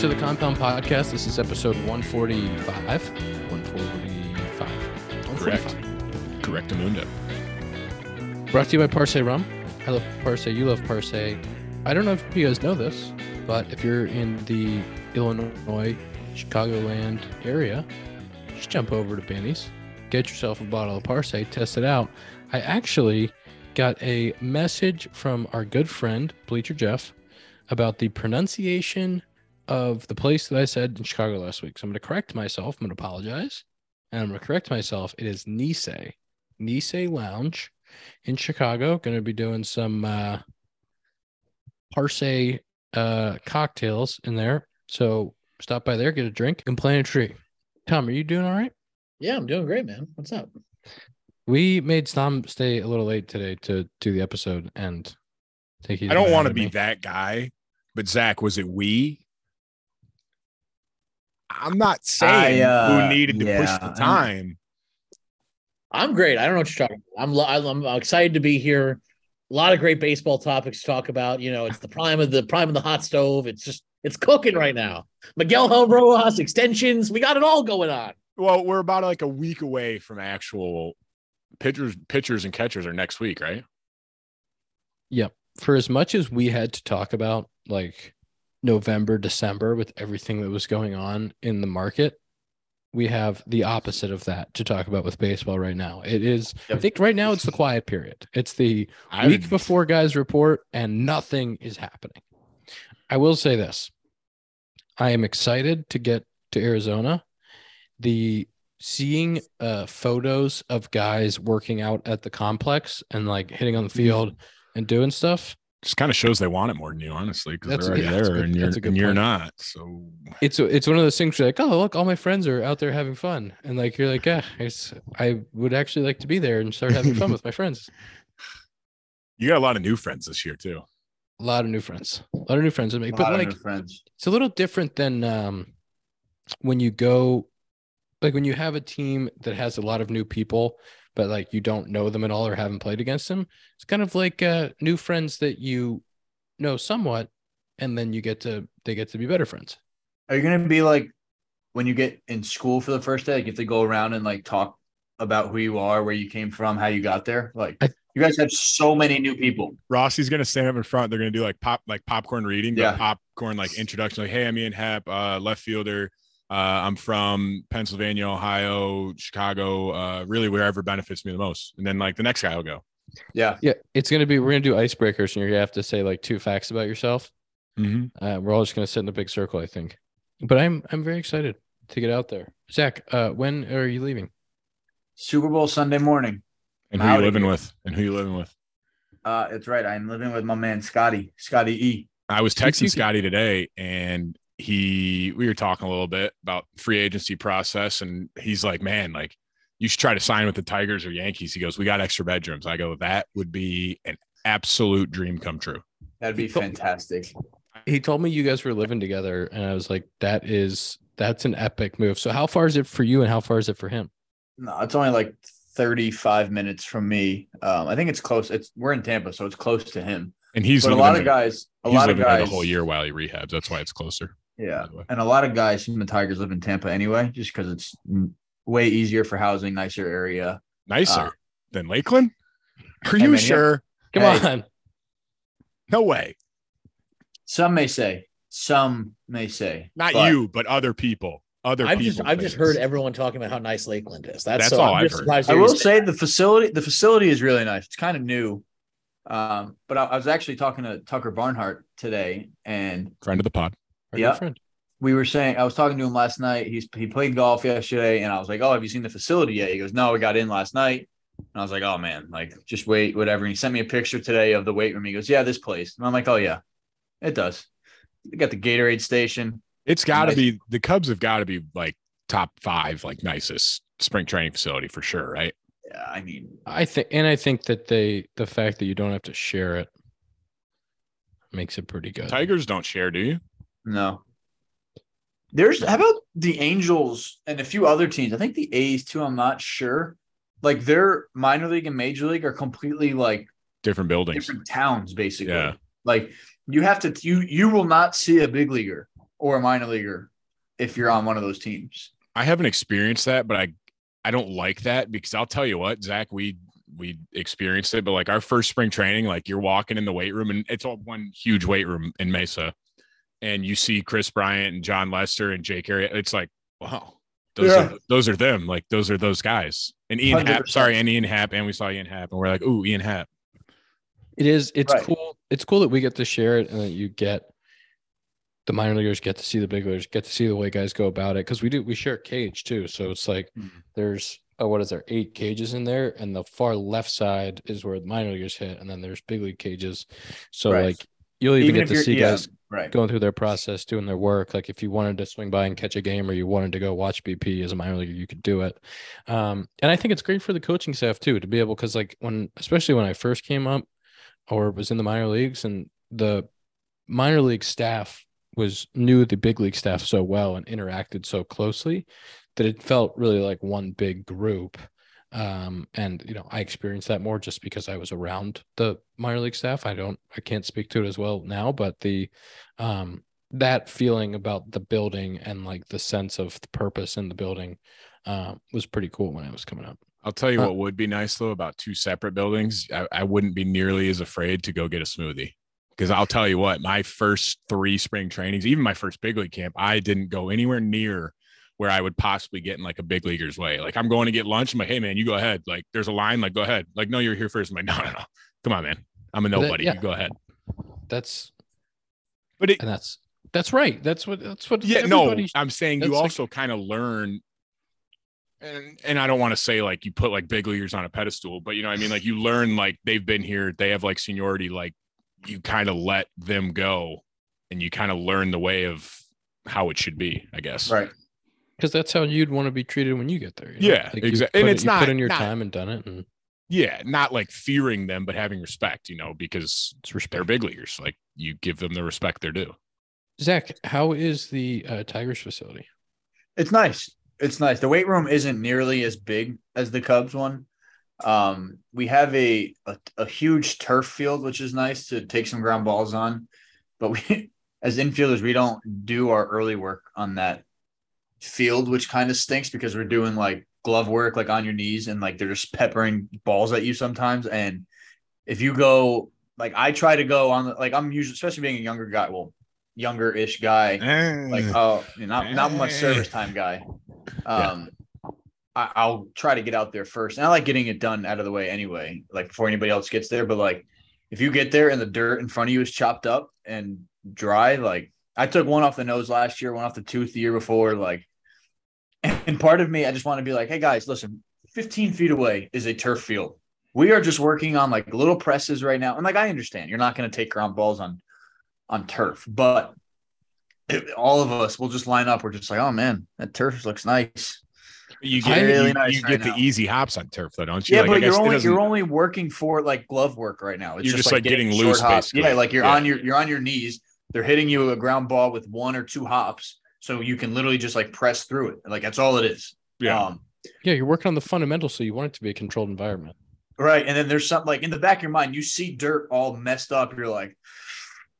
To the Compound Podcast. This is episode 145. 145. 145. Correct. Amundo. Brought to you by Parce Rum. I love Parce. You love Parce. I don't know if you guys know this, but if you're in the Illinois, Chicagoland area, just jump over to Benny's, get yourself a bottle of Parce, test it out. I actually got a message from our good friend, Bleacher Jeff, about the pronunciation of the place that I said in Chicago last week. So I'm going to correct myself. I'm going to apologize. And I'm going to correct myself. It is Nisei, Nisei Lounge in Chicago. Going to be doing some uh, Parce uh, cocktails in there. So stop by there, get a drink, and plant a tree. Tom, are you doing all right? Yeah, I'm doing great, man. What's up? We made Tom stay a little late today to do the episode and take you. I don't want to be that guy, but Zach, was it we? I'm not saying I, uh, who needed to push yeah, the I'm- time. I'm great. I don't know what you're talking about. I'm lo- I'm excited to be here. A lot of great baseball topics to talk about. You know, it's the prime of the prime of the hot stove. It's just it's cooking right now. Miguel Rojas extensions. We got it all going on. Well, we're about like a week away from actual pitchers, pitchers and catchers are next week, right? Yep. For as much as we had to talk about like November, December with everything that was going on in the market, we have the opposite of that to talk about with baseball right now. It is, I think right now it's the quiet period. It's the I week before guys report and nothing is happening. I will say this. I am excited to get to Arizona. The seeing uh photos of guys working out at the complex and like hitting on the field and doing stuff. Just kind of shows they want it more than you, honestly, because they're already yeah, there good- and you're that's a good and you're point. not. So It's it's one of those things where you're like, oh look, all my friends are out there having fun. And like you're like, yeah, I would actually like to be there and start having fun with my friends. you got a lot of new friends this year too. A lot of new friends. A lot of new friends to make. But like friends. it's a little different than um, when you go like when you have a team that has a lot of new people but like you don't know them at all or haven't played against them it's kind of like uh, new friends that you know somewhat and then you get to they get to be better friends Are you gonna be like when you get in school for the first day? Like, you have to go around and like talk about who you are, where you came from, how you got there. Like I- you guys have so many new people. Rossi's gonna stand up in front. They're gonna do like pop like popcorn reading, but Yeah. popcorn like introduction, like, hey, I'm Ian Happ, uh, left fielder. Uh, I'm from Pennsylvania, Ohio, Chicago, uh, really wherever benefits me the most. And then like the next guy will go. Yeah. yeah it's going to be we're going to do icebreakers and you're going to have to say like two facts about yourself Mm-hmm. uh, we're all just going to sit in a big circle i think but i'm i'm very excited to get out there zach uh, when are you leaving Super Bowl Sunday morning. And I'm who you outta living here. with? And who you living with? Uh, it's right. I'm living with my man Scotty. Scotty E. I was You- you texting Scotty today and he we were talking a little bit about free agency process and he's like, Man, like you should try to sign with the Tigers or Yankees. He goes, We got extra bedrooms. I go, That would be an absolute dream come true. That'd be fantastic. he told me you guys were living together and i was like that is that's an epic move so how far is it for you and how far is it for him No, it's only like 35 minutes from me. Um, I think it's close. It's we're in Tampa, so it's close to him. And he's but a lot of guys, a lot of guys, the whole year while he rehabs. That's why it's closer. Yeah, by the way. and a lot of guys from the Tigers live in Tampa anyway, just because it's way easier for housing, nicer area. Nicer Uh, than Lakeland? Are you man, sure? come Hey. on No way. Some may say, some may say, Not but you, but other people. Other I've people. just I've just heard everyone talking about how nice Lakeland is. That's, That's so all I'm I've heard. surprised I will hear you say the facility, the facility is really nice. It's kind of new. Um, but I, I was actually talking to Tucker Barnhart today, and friend of the pod. Our Yeah. friend. we were saying I was talking to him last night. He's he played golf yesterday, and I was like, "Oh, have you seen the facility yet?" He goes, "No, we got in last night." And I was like, "Oh man, like just wait, whatever." And he sent me a picture today of the weight room. He goes, "Yeah, this place." And I'm like, "Oh yeah, it does." They got the Gatorade station. It's got to Nice. be the Cubs have got to be like top five, like nicest spring training facility for sure, right? Yeah, I mean, I think, and I think that they, the fact that you don't have to share it, makes it pretty good. Tigers don't share, do you? No. There's how about the Angels and a few other teams? I think the A's too. I'm not sure. Like their minor league and major league are completely like Different buildings. different towns, basically. Yeah. Like you have to you you will not see a big leaguer or a minor leaguer if you're on one of those teams. I haven't experienced that, but I I don't like that because I'll tell you what, Zach, we we experienced it, but like our first spring training, like you're walking in the weight room and it's all one huge weight room in Mesa, and you see Kris Bryant and Jon Lester and Jake Arrieta. It's like, wow, those Yeah. are those are them. Like those are those guys. And Ian Happ, 100%. sorry, and Ian Happ, and we saw Ian Happ, and we're like, ooh, Ian Happ. It is. It's Right. cool. It's cool that we get to share it and that you get the minor leaguers get to see the big leaguers, get to see the way guys go about it. Cause we do, we share a cage too. So it's like Mhm. there's, oh, what is there? Eight cages in there. And the far left side is where the minor leaguers hit. And then there's big league cages. So Right. like you'll even, get to see yeah, guys right. going through their process, doing their work. Like if you wanted to swing by and catch a game or you wanted to go watch BP as a minor leaguer, you could do it. Um, and I think it's great for the coaching staff too to be able because like when especially when I first came up or was in the minor leagues and the minor league staff was knew the big league staff so well and interacted so closely that it felt really like one big group. Um, and you know, I experienced that more just because I was around the minor league staff. I don't, I can't speak to it as well now, but the, um, that feeling about the building and like the sense of the purpose in the building, um, was pretty cool when I was coming up. I'll tell you Huh. what would be nice though about two separate buildings. I, I wouldn't be nearly as afraid to go get a smoothie because I'll tell you what, my first three spring trainings, even my first big league camp, I didn't go anywhere near where I would possibly get in like a big leaguer's way. Like I'm going to get lunch. I'm like, hey man, you go ahead. Like there's a line. Like go ahead. Like no, you're here first. I'm like, no, no, no. Come on, man. I'm a that- nobody. yeah. You go ahead. That's, But it, and that's, that's right. That's what, that's what, yeah no i'm saying you that's like- also kind of learn and and i don't want to say like you put like big leaguers on a pedestal but you know what i mean like you learn like they've been here they have like seniority like you kind of let them go and you kind of learn the way of how it should be i guess Right. Because that's how you'd want to be treated when you get there. you know? Yeah, you exact- put and it- it's you put not- in your not- time and done it, and yeah not like fearing them but having respect you know because it's they're big leaguers like you give them the respect they're due Zach, how is the uh, Tigers facility? It's nice. It's nice. The weight room isn't nearly as big as the Cubs one. Um, we have a, a a huge turf field, which is nice to take some ground balls on. But we, as infielders, we don't do our early work on that field, which kind of stinks because we're doing like glove work, like on your knees, and like they're just peppering balls at you sometimes. And if you go, like I try to go on, like I'm usually, especially being a younger guy, well, younger-ish guy like oh not not much service time guy. Um I, i'll try to get out there first. And i like getting it done out of the way anyway like before anybody else gets there. But like if you get there and the dirt in front of you is chopped up and dry like i took one off the nose last year one off the tooth the year before like and part of me i just want to be like hey guys listen 15 feet away is a turf field. We are just working on like little presses right now. And like i understand you're not going to take ground balls on on turf but it- all of us will just line up we're just like oh man that turf looks nice. You get, really you, nice you right get now. the easy hops on turf though don't you? Yeah Like, but you're only you're only working for like glove work right now. It's You're just, like, getting short loose, basically. yeah like you're Yeah. on your you're on your knees. They're hitting you a ground ball with one or two hops so you can literally just like press through it like that's all it is yeah um Yeah, you're working on the fundamentals, so you want it to be a controlled environment. Right. And then there's something like in the back of your mind, you see dirt all messed up. You're like,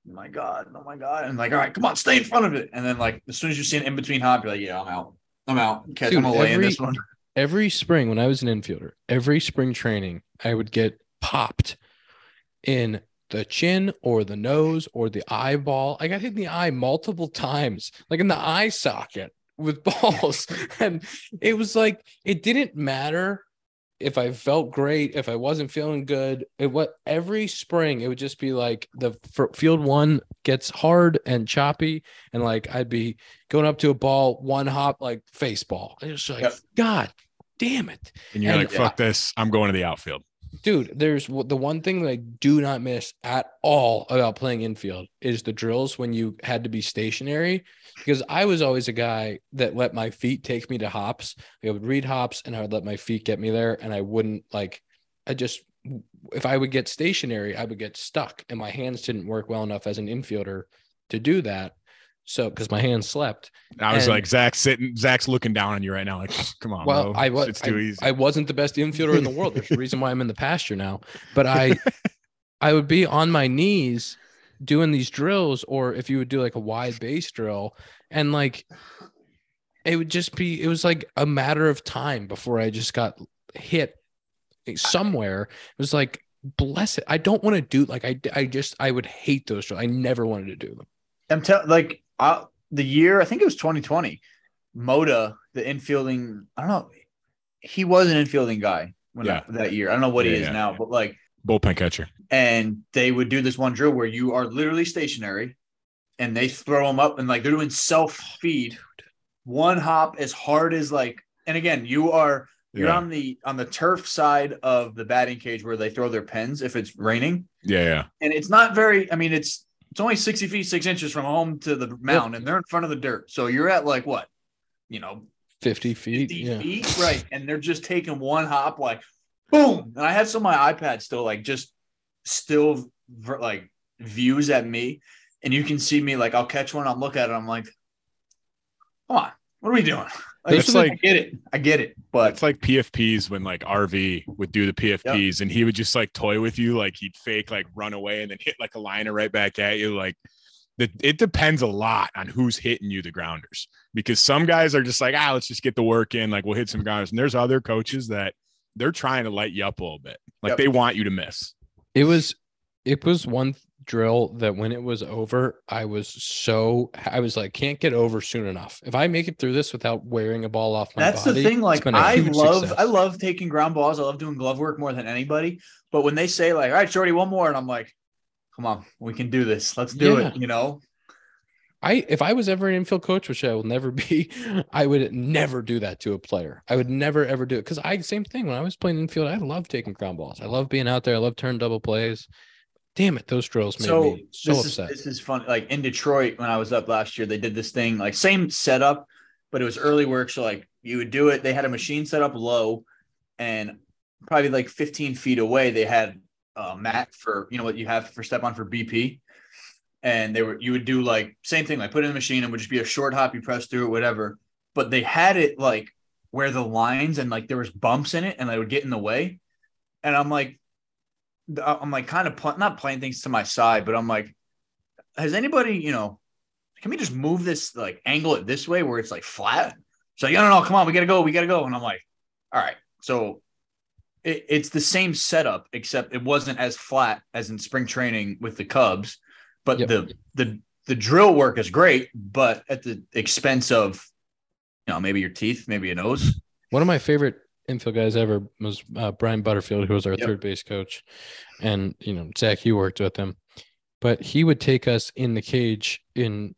oh my God, oh my God. And like, all right, come on, stay in front of it. And then like as soon as you see an in between hop, you're like, yeah, I'm out. I'm out. Okay, Dude, I'm gonna lay in this one. Every spring when I was an infielder, every spring training, I would get popped in the chin or the nose or the eyeball. I got hit in the eye multiple times, like in the eye socket with balls. and it was like it didn't matter if I felt great, if I wasn't feeling good. It what every spring it would just be like the field one gets hard and choppy, and like I'd be going up to a ball, one hop like face ball. It was like, Yep. God damn it. and you're and- like fuck this i'm going to the outfield Dude, there's the one thing that I do not miss at all about playing infield is the drills when you had to be stationary. Because I was always a guy that let my feet take me to hops. I would read hops and I would let my feet get me there. And I wouldn't like, I just, if I would get stationary, I would get stuck. And my hands didn't work well enough as an infielder to do that. So, because my hands slept. I was And- like, Zach sitting, Zach's looking down on you right now. Like, come on, Well, bro. I was It's too I, easy. I wasn't the best infielder in the world. There's a reason why I'm in the pasture now. But I I would be on my knees doing these drills, or if you would do like a wide base drill, and like it would just be, it was like a matter of time before I just got hit somewhere. It was like, bless it. I don't want to do like I, I just I would hate those drills. I never wanted to do them. I'm telling like I, the year I think it was 2020. Moda, the infielding, I don't know, he was an infielding guy when Yeah. I- that year. I don't know what he is yeah. now, but like, Bullpen catcher. and they would do this one drill where you are literally stationary, and they throw them up and like they're doing self feed, one hop as hard as like, and again, you are you're Yeah. on the on the turf side of the batting cage where they throw their pens if it's raining, Yeah, yeah. and it's not very. I mean, it's it's only sixty feet six inches from home to the mound, and they're in front of the dirt, so you're at like what, you know, 50 feet. 50 Yeah. feet, right? And they're just taking one hop, like boom. And I have some of my iPad still, like just still like views at me, and you can see me like I'll catch one, I'll look at it, I'm like, come on, what are we doing? Like, it's like I get it, I get it, but It's like PFPs when like RV would do the PFPs and he would just like toy with you, like he'd fake like run away and then hit like a liner right back at you. Like the, it depends a lot on who's hitting you the grounders because some guys are just like, ah, let's just get the work in. Like we'll hit some grounders. And there's other coaches that they're trying to light you up a little bit. Like Yep. they want you to miss. It was it was one drill that when it was over, I was so I was like, can't get over soon enough. If I make it through this without wearing a ball off my that's body, the thing. Like I love, success. I love taking ground balls. I love doing glove work more than anybody. But when they say like, all right, Shorty, one more, and I'm like, come on, we can do this. Let's do Yeah. it. You know, I if I was ever an infield coach, which I will never be, I would never do that to a player. I would never ever do it because I same thing when I was playing infield. I love taking ground balls. I love being out there. I love turn double plays. Damn it, those drills made so me so this upset. Is, this is fun. Like in Detroit, when I was up last year, they did this thing, like same setup, but it was early work. So like you would do it. They had a machine set up low, and probably like 15 feet away, they had a mat for you know what you have for step on for BP. And they were you would do like same thing, like put in the machine and would just be a short hop, you press through it, whatever. But they had it like where the lines and like there was bumps in it, and they would get in the way. And I'm like, Uh, I'm like kind of pl- not playing things to my side, but I'm like, has anybody, you know, can we just move this like angle it this way where it's like flat? So like, no, no, no, come on, we gotta go, we gotta go. And I'm like, all right, so it, it's the same setup except it wasn't as flat as in spring training with the Cubs, but Yep. the the the drill work is great, but at the expense of, you know, maybe your teeth, maybe your nose. One of my favorite infield guys ever was uh, Brian Butterfield, who was our Yep. third base coach, and you know Zach, you worked with him, but he would take us in the cage in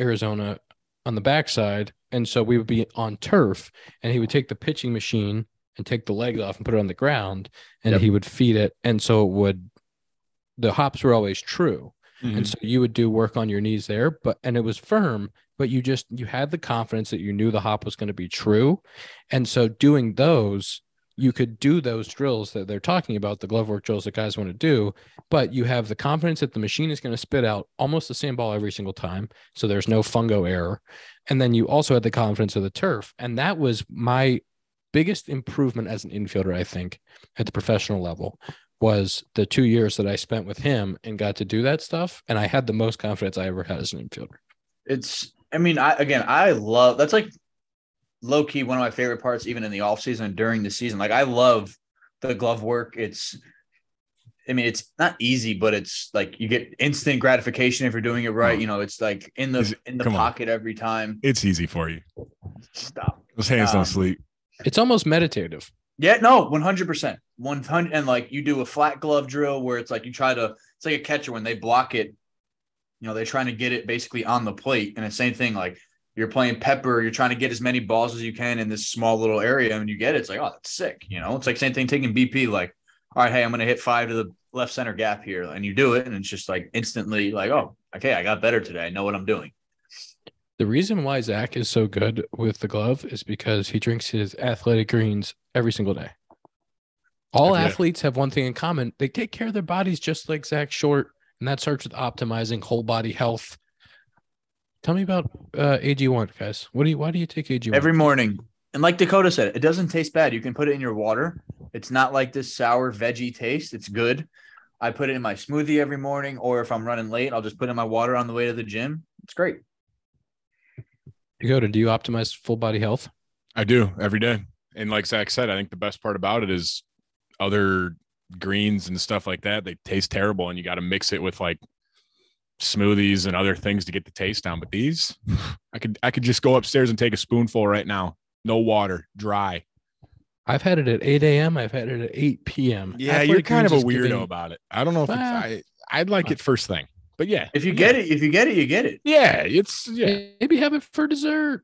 Arizona on the backside, and so we would be on turf, and he would take the pitching machine and take the legs off and put it on the ground, and Yep. he would feed it, and so it would. The hops were always true, and so you would do work on your knees there but and it was firm but you just you had the confidence that you knew the hop was going to be true and so doing those you could do those drills that they're talking about the glove work drills that guys want to do but you have the confidence that the machine is going to spit out almost the same ball every single time so there's no fungo error and then you also had the confidence of the turf and that was my biggest improvement as an infielder i think at the professional level was the two years that I spent with him and got to do that stuff. And I had the most confidence I ever had as an infielder. it's i mean i again i love that's like low key one of my favorite parts even in the off season during the season like i love the glove work it's i mean it's not easy but it's like you get instant gratification if you're doing it right Oh. you know it's like in the it- in the come on. pocket every time It's easy for you. stop Those hands Um, don't sleep. It's almost meditative. yeah no 100% 100 and like you do a flat glove drill where it's like you try to it's like a catcher when they block it you know they're trying to get it basically on the plate and the same thing like you're playing pepper you're trying to get as many balls as you can in this small little area and you get it it's like oh that's sick you know it's like same thing taking bp like all right hey i'm gonna hit five to the left center gap here and you do it and it's just like instantly like oh okay i got better today i know what i'm doing The reason why Zach is so good with the glove is because he drinks his athletic greens every single day. All Okay. athletes have one thing in common. They take care of their bodies just like Zach Short. And that starts with optimizing whole body health. Tell me about uh, AG1, guys. What do you why do you take AG1? every morning and like dakota said it doesn't taste bad you can put it in your water it's not like this sour veggie taste it's good I put it in my smoothie every morning, or if I'm running late, I'll just put in my water on the way to the gym. It's great. Dakota, do you optimize full body health? I do every day. And like Zach said, I think the best part about it is other greens and stuff like that. They taste terrible, and you got to mix it with like smoothies and other things to get the taste down. But these, I could I could just go upstairs and take a spoonful right now. No water, dry. I've had it at 8 a.m. I've had it at 8 p.m. Yeah, Athletic you're kind of a weirdo giving- about it. I don't know if it's, Well, I I'd like it first thing, but yeah, If you yeah. get it, if you get it, you get it. yeah, it's yeah, Maybe have it for dessert.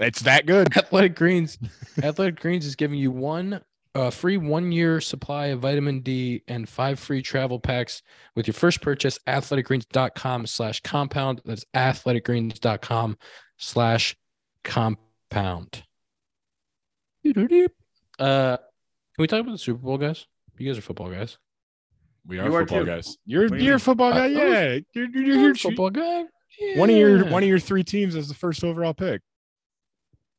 it's that good. Athletic Greens. Athletic Greens is giving you one uh, free one year supply of vitamin D and five free travel packs with your first purchase. Athleticgreens.com slash compound. That's athleticgreens.com slash compound. Uh, can we talk about the Super Bowl, guys? You guys are football guys. We are You football too. guys. You're What you you're a football I- guy. Yeah, you're, you're, you're, You're you're a football guy. one of your one of your three teams as the first overall pick.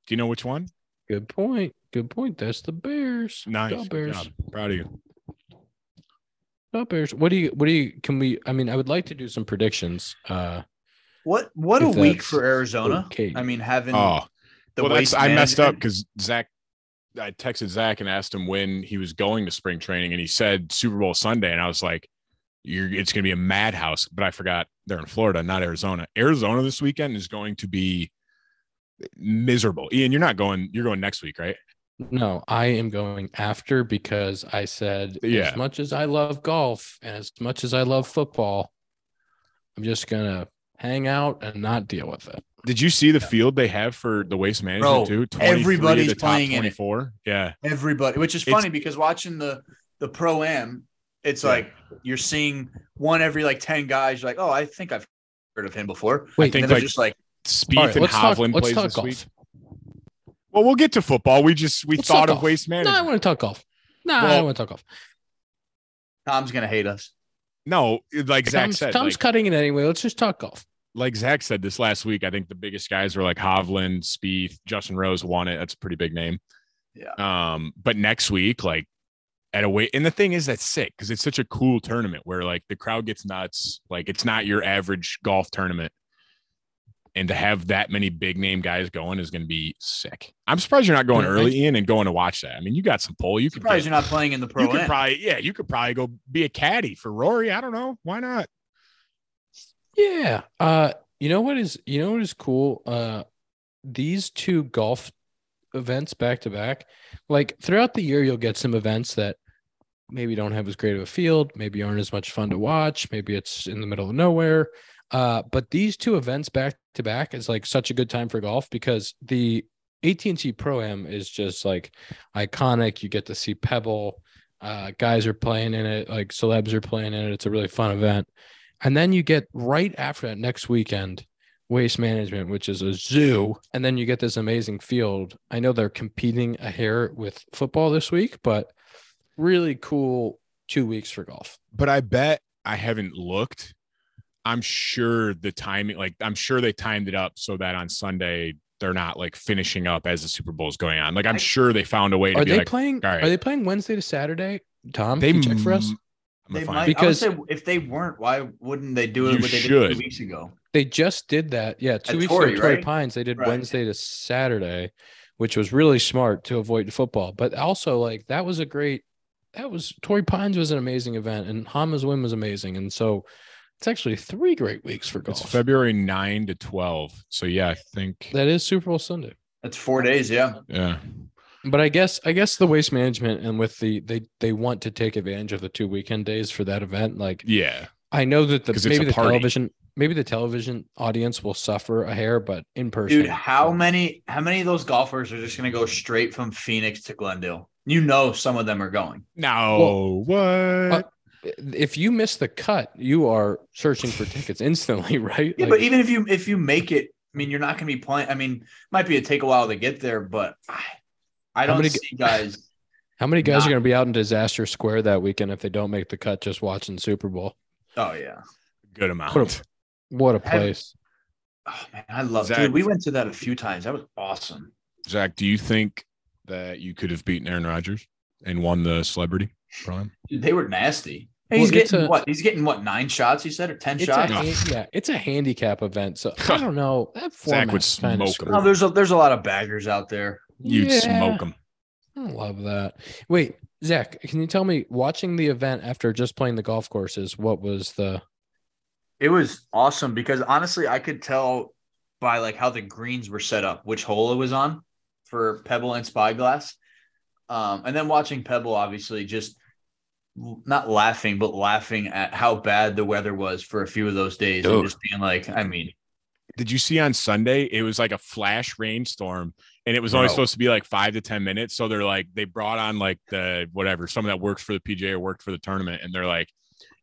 Do you know which one? Good point. Good point. That's the Bears. Nice. Go Bears. job. Proud of you. Go Bears. What do you? What do you? Can we? I mean, I would like to do some predictions. Uh, What what a week for Arizona. okay. I mean, having Oh, the well, that's I messed up because Zach. I texted Zach and asked him when he was going to spring training, and he said Super Bowl Sunday, and I was like, "You're it's going to be a madhouse." But I forgot they're in Florida, not Arizona. Arizona this weekend is going to be miserable. Ian, you're not going. You're going next week, right? no, I am going after because I said Yeah. as much as I love golf and as much as I love football, I'm just gonna hang out and not deal with it. Did you see the field they have for the waste management Bro, too? 23 everybody's the top playing in it. 24. Yeah. everybody, which is It's- funny because watching the the pro am, it's Yeah. like you're seeing one every like ten guys. You're like, oh, I think I've heard of him before. Wait, I think and then like it's just like Spieth all right, and let's talk. Hovland plays talk this golf. week. Well, we'll get to football. We just we Let's thought of golf. waste management. No, I management. want to talk golf. No, I don't want to talk golf. Tom's gonna hate us. No, like Zach Tom's, said, Tom's like, cutting it anyway. Let's just talk golf. like Zach said this last week. I think the biggest guys were like Hovland, Spieth, Justin Rose won it. That's a pretty big name. Yeah. Um, but next week, like at a weight, and the thing is that's sick because it's such a cool tournament where like the crowd gets nuts. Like it's not your average golf tournament. And to have that many big name guys going is going to be sick. I'm surprised you're not going early in and going to watch that. I mean, you got some pull. You could Surprised get- you're not playing in the pro you could probably yeah you could probably go be a caddy for rory i don't know why not Yeah. Uh, you know what is you know what is cool? Uh these two golf events back to back, like throughout the year, you'll get some events that maybe don't have as great of a field, maybe aren't as much fun to watch, maybe it's in the middle of nowhere. Uh, but these two events back to back is like such a good time for golf because the AT&T Pro Am is just like iconic. You get to see Pebble, uh, guys are playing in it, like celebs are playing in it. It's a really fun event. And then you get right after that next weekend, waste management, which is a zoo. And then you get this amazing field. I know they're competing a hair with football this week, but really cool two weeks for golf. but i bet i haven't looked i'm sure the timing like i'm sure they timed it up so that on sunday they're not like finishing up as the super bowl is going on like i'm I- sure they found a way to Are be they like playing? all right. Are they playing Wednesday to Saturday? Tom, they can you check for us. They might, Because- I would say if they weren't, why wouldn't they do it what they did should. two weeks ago? They just did that. Yeah, two At weeks Torrey, ago, Torrey right? Pines. They did Right. Wednesday to Saturday, which was really smart to avoid football. But also, like that was a great. That was Torrey Pines was an amazing event, and Homa's win was amazing, and so it's actually three great weeks for golf. it's february 9 to 12 so yeah i think that is Super Bowl Sunday. That's four days. Yeah. yeah But I guess I guess the waste management and with the they they want to take advantage of the two weekend days for that event. Like yeah I know that the 'Cause it's a maybe the party. television maybe the television audience will suffer a hair, but in person, Dude, how many how many of those golfers are just gonna go straight from Phoenix to Glendale? You know some of them are going. no what uh, if you miss the cut, you are searching for tickets instantly, right? Yeah, Like, but even if you if you make it, I mean, you're not gonna be playing. I mean, might be a take a while to get there, but I, I don't many- see guys. how many guys not- are going to be out in disaster square that weekend if they don't make the cut just watching Super Bowl? Oh yeah. good amount What a, what a Have- place! Oh man, I love. Zach- Dude, we went to that a few times. That was awesome. zach do you think that you could have beaten aaron rodgers and won the celebrity prime Dude, they were nasty. He's Well, it's getting a- what? He's getting what? Nine shots? You said or ten It's a, shots? yeah, it's a handicap event, so I don't know. That Zach would format's kind of. No, there's a there's a lot of baggers out there. You'd Yeah. smoke them. I love that. Wait, Zach, can you tell me watching the event after just playing the golf courses? What was the? It was awesome because honestly, I could tell by like how the greens were set up, which hole it was on for Pebble and Spyglass. Um, and then watching Pebble, obviously, just not laughing, but laughing at how bad the weather was for a few of those days, and just being like, I mean, Did you see on Sunday? It was like a flash rainstorm, and it was only Bro. supposed to be like five to ten minutes. So they're like, they brought on like the whatever, someone that works for the PGA or worked for the tournament, and they're like,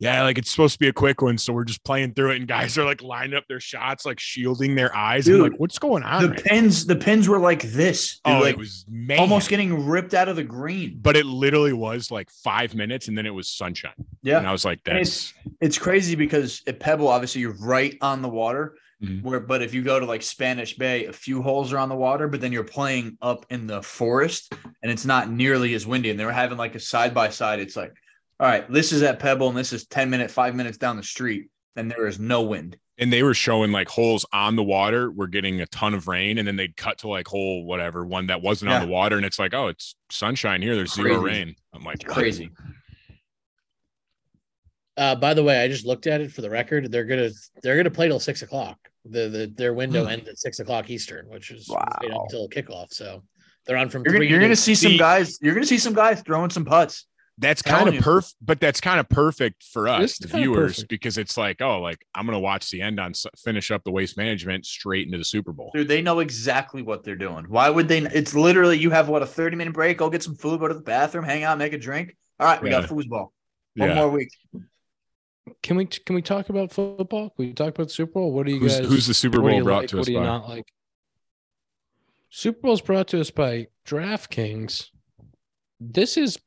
yeah, like it's supposed to be a quick one, so we're just playing through it, and guys are like lining up their shots, like shielding their eyes. Dude, like, what's going on? the right pins, the pins were like this, dude, oh, like it was man. almost getting ripped out of the green. but it literally was like five minutes, and then it was sunshine. Yeah, And I was like, that's it's crazy because at Pebble, obviously, you're right on the water. Mhm. Where, but if you go to like Spanish Bay, a few holes are on the water, but then you're playing up in the forest, and it's not nearly as windy. And they were having like a side by side. It's like, all right, this is at Pebble, and this is ten minute, five minutes down the street, and there is no wind. and they were showing like holes on the water were getting a ton of rain and then they'd cut to like hole whatever one that wasn't on the water and it's like oh it's sunshine here there's zero rain i'm like It's crazy. Uh, by the way, I just looked at it for the record. They're gonna they're gonna play till six o'clock. The, the their window Hmm. ends at six o'clock Eastern, which is Wow. until kickoff. So they're on from You're gonna, three. you're gonna see some guys. You're gonna see some guys throwing some putts. That's kind of perfect but that's kind of perfect for us the viewers because it's like oh like i'm gonna watch the end on finish up the waste management straight into the super bowl Dude, they know exactly what they're doing. Why would they? It's literally you have what a 30 minute break, go get some food, go to the bathroom, hang out, make a drink. All right, we got Yeah. foosball. One yeah more week. Can we can we talk about football? Can we talk about the Super Bowl? What do you who's, guys? who's the super bowl brought like, to what do you by not like? Super Bowl is brought to us by DraftKings. This is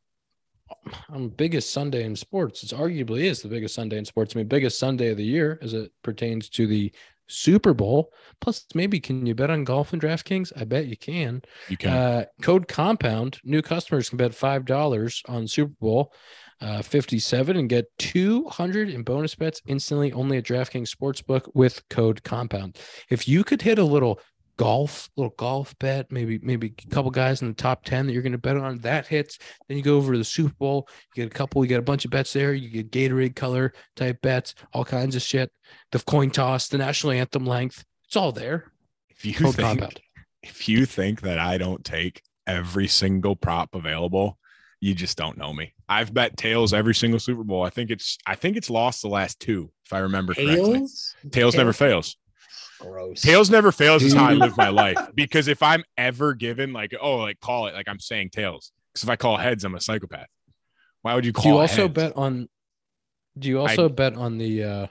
um, biggest Sunday in sports. It's arguably is the biggest Sunday in sports. I mean, biggest Sunday of the year as it pertains to the Super Bowl. Plus, maybe can you bet on golf and DraftKings? I bet you can. you can Uh, code compound. New customers can bet five dollars on Super Bowl uh, 57 and get 200 in bonus bets instantly only at DraftKings Sportsbook with code compound. If you could hit a little golf, little golf bet, maybe maybe a couple guys in the top 10 that you're going to bet on, that hits. Then you go over to the Super Bowl, you get a couple, you get a bunch of bets there. You get Gatorade color type bets, all kinds of shit. The coin toss, the national anthem length, it's all there. if you Code think compound. if you think that I don't take every single prop available, you just don't know me. I've bet tails every single Super Bowl. I think it's I think it's lost the last two, if I remember correctly. Tails? Tails never fails. Gross. Tails never fails is how I Dude. live my life. Because if I'm ever given like, oh, like call it like I'm saying tails. Because if I call heads, I'm a psychopath. Why would you call Do you also heads? bet on? Do you also bet on the uh,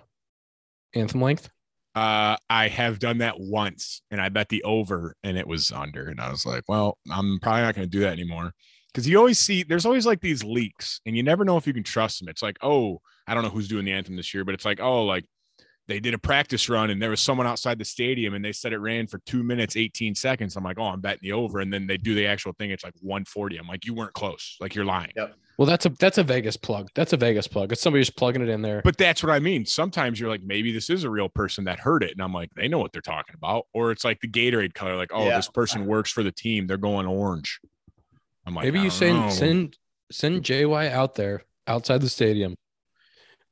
anthem length? Uh, I have done that once and I bet the over and it was under. And I was like, well, I'm probably not going to do that anymore. Cause you always see there's always like these leaks and you never know if you can trust them. It's like, oh, I don't know who's doing the anthem this year, but it's like, oh, like they did a practice run and there was someone outside the stadium and they said it ran for two minutes, 18 seconds. I'm like, oh, I'm betting the over. And then they do the actual thing. It's like 140. I'm like, you weren't close. Like you're lying. Yep. Well, that's a that's a Vegas plug. That's a Vegas plug. It's somebody just plugging it in there. But that's what I mean. Sometimes you're like, maybe this is a real person that heard it. And I'm like, they know what they're talking about. Or it's like the Gatorade color, like, oh, Yeah. this person works for the team. They're going orange. I'm like, Maybe you send know. send send JY out there outside the stadium,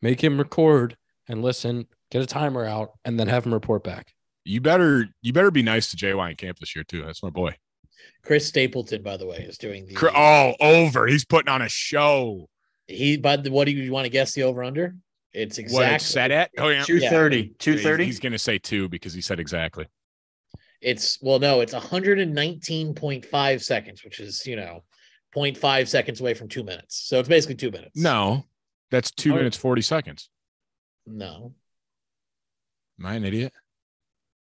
make him record and listen, get a timer out, and then have him report back. you better you better be nice to JY in camp this year too. That's my boy. Chris Stapleton, by the way, is doing the. Cr- Oh, over. He's putting on a show. He, but what do you want to guess the over under? It's What exactly it's set at? Oh yeah. 230. He's, 230. he's gonna say two because he said exactly. It's well, no, it's 119.5 seconds, which is you know 0.5 seconds away from two minutes. So it's basically two minutes. No, that's two Oh. minutes, 40 seconds. no. Am I an idiot?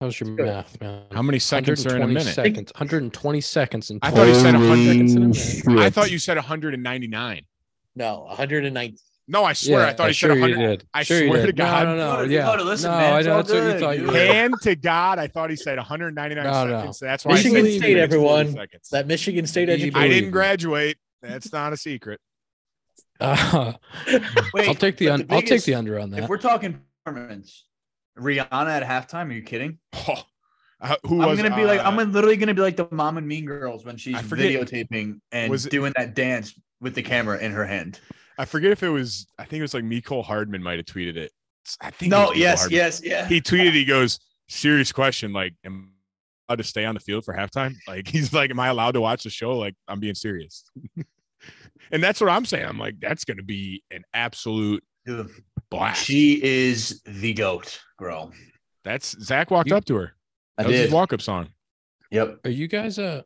How's your Good. math, man? How many seconds are in a minute? Seconds. 120 seconds and I thought you said 100 seconds in a minute. I thought you said 199. No, 119. No, I swear. I thought he sure said you 100. did. I sure you swear to. God. No, no, no. Dakota, yeah. Dakota, listen, no, man, I it's know all that's what you good, thought you Hand to God, I thought he said 199 No, no. seconds. That's why I Michigan said two State, everyone. seconds. That Michigan State education. I didn't graduate. That's not a secret. Uh, Wait, I'll take the, but un- I'll take the under on If that. we're talking performance, Rihanna at halftime, are you kidding? Oh, uh, who I'm was gonna be like, uh, I'm literally gonna be like the mom and Mean Girls when she's forget- videotaping and was it- doing that dance with the camera in her hand. I forget if it was. I think it was like Mecole Hardman might have tweeted it. I think. No, yes, Hardman. yes, yeah. He tweeted. He goes, "Serious question. Like, am I allowed to stay on the field for halftime? Like, he's like, am I allowed to watch the show? Like, I'm being serious." and that's what I'm saying. I'm like, that's going to be an absolute blast. She is the goat, bro. that's Zach walked You- up to her. I was did. his walk up song. Yep. Are you guys uh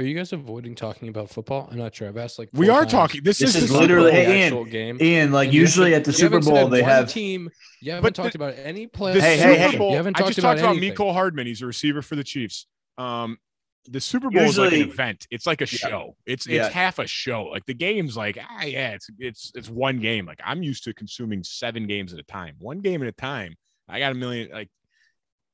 are you guys avoiding talking about football? I'm not sure. I've asked like We are times. talking. This, This is, is literally- Super Bowl. hey, Ian, actual game. Ian, like And usually haven't- at the Super Bowl, they one have team. You haven't talked the- about any The player. Hey, hey, hey. Bowl. You haven't I just about talked about anything. Mecole Hardman. He's a receiver for the Chiefs. Um, the Super Bowl is like an event. It's like a Yeah. show. It's Yeah. it's half a show. Like the game's like ah yeah, it's it's it's one game. Like I'm used to consuming seven games at a time. One game at a time. I got a million. Like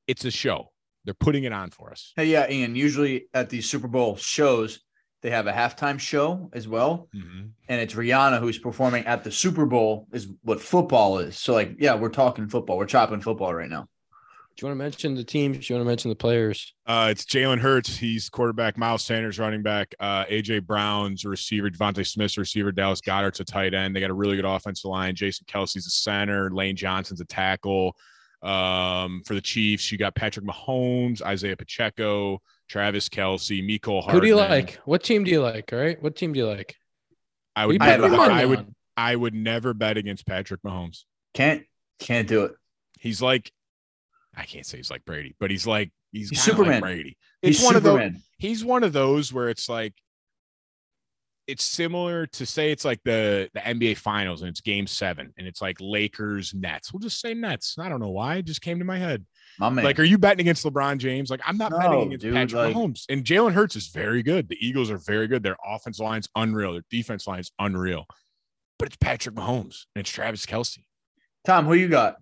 it's a show. They're putting it on for us. Hey, yeah, Ian. Usually at these Super Bowl shows, they have a halftime show as well, Mm-hmm. and it's Rihanna who's performing at the Super Bowl. Is what football is. So, like, yeah, we're talking football. We're chopping football right now. Do you want to mention the teams? Do you want to mention the players? Uh, it's Jalen Hurts. He's quarterback. Miles Sanders running back. Uh, AJ Brown's receiver. DeVonta Smith's receiver. Dallas Goedert's a tight end. They got a really good offensive line. Jason Kelce's a center. Lane Johnson's a tackle. Um, for the Chiefs, you got Patrick Mahomes, Isaiah Pacheco, Travis Kelce, Mecole Hardman. Who do you like? What team do you like? All right. What team do you like? I would I have never, a your hard- money I would on. I would never bet against Patrick Mahomes. Can't can't do it. He's like I can't say he's like Brady, but he's like he's, He's kinda like Superman. Brady. He's It's one of those he's one of those where it's like it's similar to say it's like the the NBA finals and it's game 7 and it's like Lakers Nets. We'll just say Nets. I don't know why, it just came to my head. My man. Like are you betting against LeBron James? Like I'm not No, betting against dude, Patrick like- Mahomes. And Jalen Hurts is very good. The Eagles are very good. Their offense line's unreal. Their defense line's unreal. But it's Patrick Mahomes and it's Travis Kelce. Tom, who you got?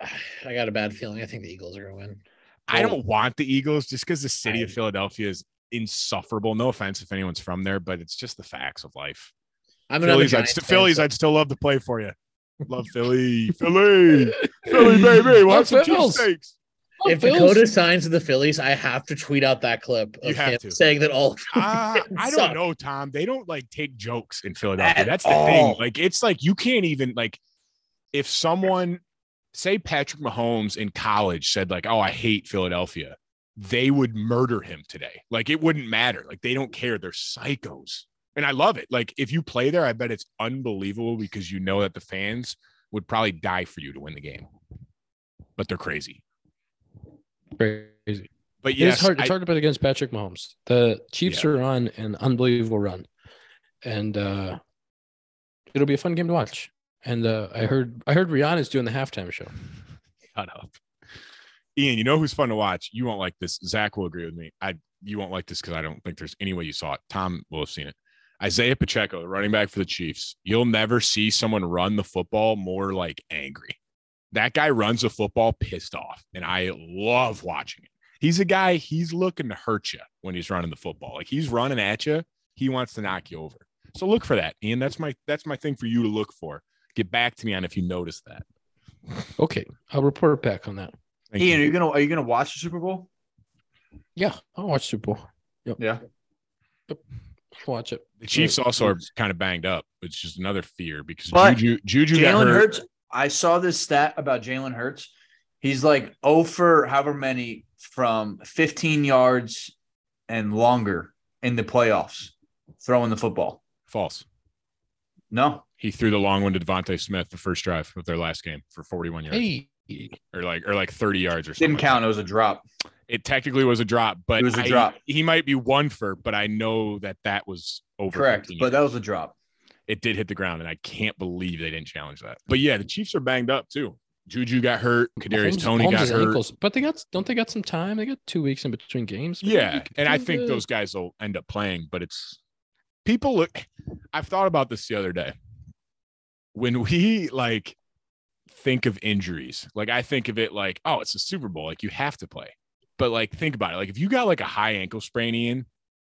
I got a bad feeling. I think the Eagles are going to win. I don't want the Eagles just because the city of Philadelphia is insufferable. No offense if anyone's from there, but it's just the facts of life. I'm another Phillies, I'd, Giants st- fan, Phillies, so- I'd still love to play for you. Love Philly, Philly, Philly, baby. We'll have some cheesesteaks. if Phils. Dakota signs to the Phillies, I have to tweet out that clip You of have him to. saying that all. Uh, I don't know, Tom. They don't like take jokes in Philadelphia. At That's the thing. Like, it's like you can't even like if someone say Patrick Mahomes in college said like, "Oh, I hate Philadelphia," they would murder him today. Like, it wouldn't matter. Like, they don't care. They're psychos, and I love it. Like, if you play there, I bet it's unbelievable because you know that the fans would probably die for you to win the game. But they're crazy. Crazy. But yes, it's hard. It's I- hard to bet against Patrick Mahomes. The Chiefs Yeah. are on an unbelievable run, and uh, it'll be a fun game to watch. And uh, I heard I heard Rihanna's doing the halftime show. Shut up. Ian, you know who's fun to watch? You won't like this. Zach will agree with me. I you won't like this because I don't think there's any way you saw it. Tom will have seen it. Isaiah Pacheco, the running back for the Chiefs. You'll never see someone run the football more like angry. That guy runs the football pissed off, and I love watching it. He's a guy, he's looking to hurt you when he's running the football. Like he's running at you, he wants to knock you over. So look for that, Ian. That's my that's my thing for you to look for. Get back to me on if you notice that. Okay, I'll report back on that. Thank Ian, you. are you gonna are you gonna watch the Super Bowl? Yeah, I'll watch Super Bowl. Yep. Yeah. I'll watch it. The Chiefs also are kind of banged up, which is another fear because But Juju Juju Jalen. Hurts. I saw this stat about Jalen Hurts. He's like oh for however many from 15 yards and longer in the playoffs throwing the football. False. No, He threw the long one to DeVonta Smith the first drive of their last game for 41 yards Hey, or like or like 30 yards or something. didn't like count. It was a drop. It technically was a drop, but It was a I- drop. He might be one for, but I know that that was over. Correct, but that was a drop. it did hit the ground, and I can't believe they didn't challenge that. But yeah, the Chiefs are banged up too. Juju got hurt. Kadarius Toney Mahomes' got hurt. ankles, but they got don't they got some time? They got two weeks in between games. Maybe Yeah, and I think the- those guys will end up playing, but it's people look I've thought about this the other day. When we like think of injuries, like I think of it like, oh, it's a Super Bowl, like you have to play. But like think about it. Like if you got like a high ankle sprain Ian,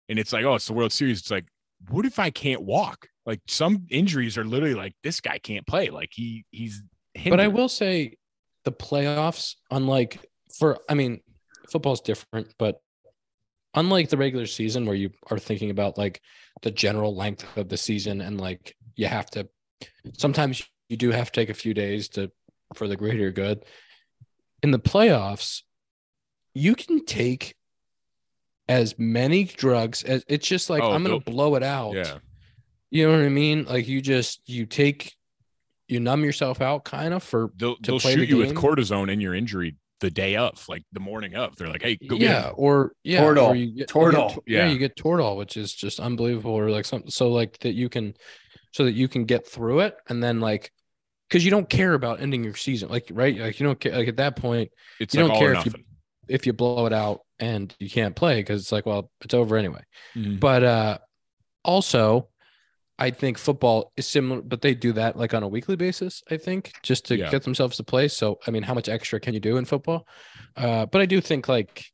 and it's like, oh, it's the World Series, it's like what if I can't walk? Like some injuries are literally like this guy can't play. Like he he's But I will say the playoffs, unlike for, I mean, football's different, but unlike the regular season where you are thinking about like the general length of the season and like you have to, sometimes you do have to take a few days to, for the greater good. In the playoffs, you can take as many drugs as it's just like, Oh, I'm going to blow it out. yeah. You know what I mean? Like you just, you take, you numb yourself out kind of for They'll to they'll play shoot the you with cortisone in your injury the day of, like the morning of. They're like, hey, go yeah, get or yeah, Toradol. or you get, you get yeah. Yeah. you get Toradol, which is just unbelievable, or like something so like that you can, so that you can get through it, and then like, because you don't care about ending your season, like right, like you don't care, like at that point, It's you like don't care if you- if you blow it out and you can't play, because it's like, well, it's over anyway. Mhm. But uh, also, I think football is similar, but they do that like on a weekly basis. I think just to Yeah. get themselves to play. So I mean, how much extra can you do in football? Uh, but I do think like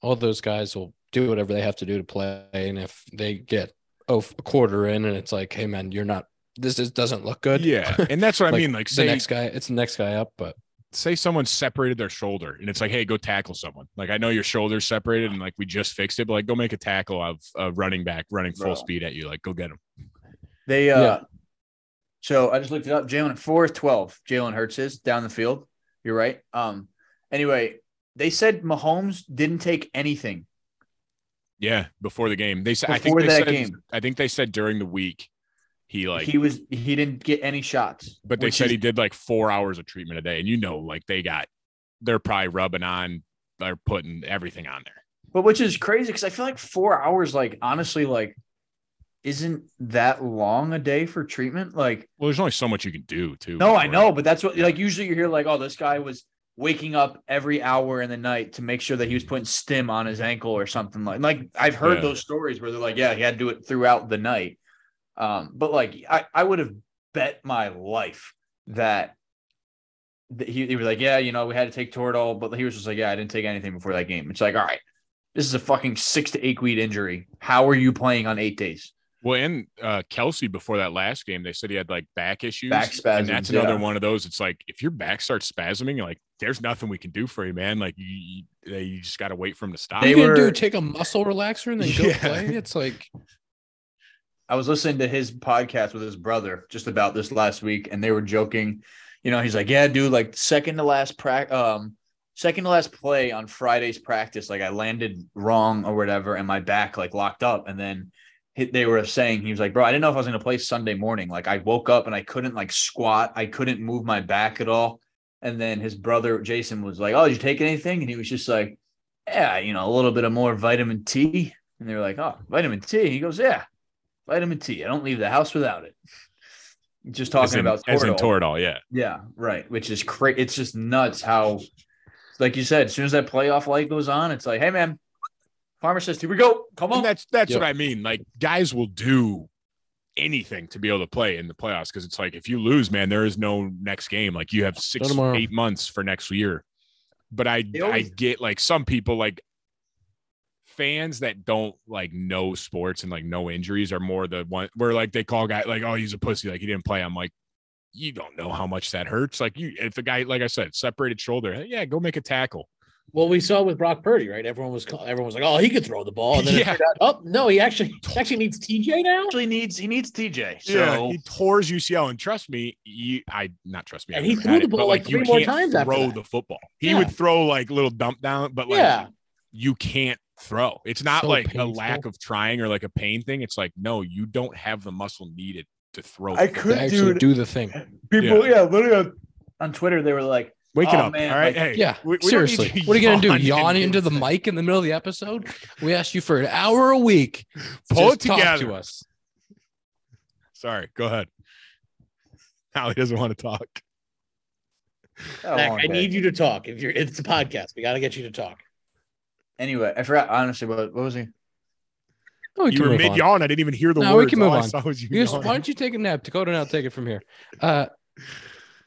all those guys will do whatever they have to do to play, and if they get oh a quarter in, and it's like, hey man, you're not. This is, doesn't look good. Yeah, and that's what I mean. Like, the next guy, it's the next guy up, but say someone separated their shoulder, and it's like, hey, go tackle someone. Like, I know your shoulder's separated, and like we just fixed it, but like, go make a tackle of a running back running full Bro. speed at you. Like, go get him. They uh Yeah. so I just looked it up. Jalen four twelve. Jalen Hurts is down the field. You're right. Um anyway, they said Mahomes didn't take anything. Yeah, before the game, they said. I think they that said, game. I think they said during the week, he like he was he didn't get any shots. But they said is- he did like four hours of treatment a day, and you know, like they got, they're probably rubbing on, they're putting everything on there. But which is crazy because I feel like four hours, like honestly, like isn't that long a day for treatment? Like, Well, there's only so much you can do too. no, I know, but that's what like usually you hear like, oh, this guy was waking up every hour in the night to make sure that he was putting stim on his ankle or something like like I've heard Yeah. those stories where they're like, yeah, he had to do it throughout the night. Um, but like I, I would have bet my life that that he, he was like, yeah, you know, we had to take Toradol, but he was just like, yeah, I didn't take anything before that game. It's like, all right, this is a fucking six to eight week injury. How are you playing on eight days? Well, and uh, Kelce before that last game, they said he had like back issues. Back spasms, And that's another yeah. one of those. It's like if your back starts spasming, like there's nothing we can do for you, man. Like you, you, you just got to wait for him to stop. They you were- do take a muscle relaxer and then go Yeah. play. It's like I was listening to his podcast with his brother just about this last week, and they were joking. You know, he's like, "Yeah, dude, like second to last prac, um, second to last play on Friday's practice, like I landed wrong or whatever, and my back like locked up, and then." he- They were saying he was like, bro, I didn't know if I was going to play Sunday morning. Like, I woke up and I couldn't like squat. I couldn't move my back at all. And then his brother Jason was like, "Oh, did you take anything?" And he was just like, "Yeah, you know, a little bit of more vitamin T." And they were like, "Oh, vitamin T." He goes, "Yeah, vitamin T. I don't leave the house without it." Just talking as in, about as in Toradol. Toradol, yeah. Yeah, right. Which is crazy. It's just nuts how, like you said, as soon as that playoff light goes on, it's like, "Hey, man, pharmacist, here we go. Come on." And that's that's Yep. what I mean. Like guys will do anything to be able to play in the playoffs because it's like if you lose, man, there is no next game. Like you have six, eight months for next year. But I always- I get like some people like fans that don't like know sports and like no injuries are more the one where like they call guy like oh he's a pussy like he didn't play. I'm like you don't know how much that hurts. Like you if a guy like I said separated shoulder, yeah, go make a tackle. Well, we saw with Brock Purdy, right? Everyone was call- everyone was like, "Oh, he could throw the ball," and then Yeah. out, oh no, he actually he actually needs TJ now. actually needs he needs TJ. So yeah, he tore his UCL, and trust me, you, I not trust me. And he never threw had the it, but, ball, like, three more times Throw that. the football. He Yeah. would throw like little dump down, but like yeah, you can't throw. It's not So like painful. a lack of trying or like a pain thing. It's like no, you don't have the muscle needed to throw. I could to actually dude. do the thing. people, yeah, literally on, on Twitter they were like, Wake it Oh, up, man, all right? like- hey, Yeah, we- we seriously. What are you gonna do? yawn Yawn into the mic in the middle of the episode? We asked you for an hour a week. Pull Just it talk together. to us. Sorry, go ahead. Allie doesn't want to talk. "Oh, Zach, I need you to talk. If you're, it's a podcast. We got to get you to talk. Anyway, I forgot honestly what what was he? Oh, we You were mid yawn. I didn't even hear the No, we words. can move All I on. saw was you You just- why don't you take a nap? Dakota and I'll take it from here. Uh,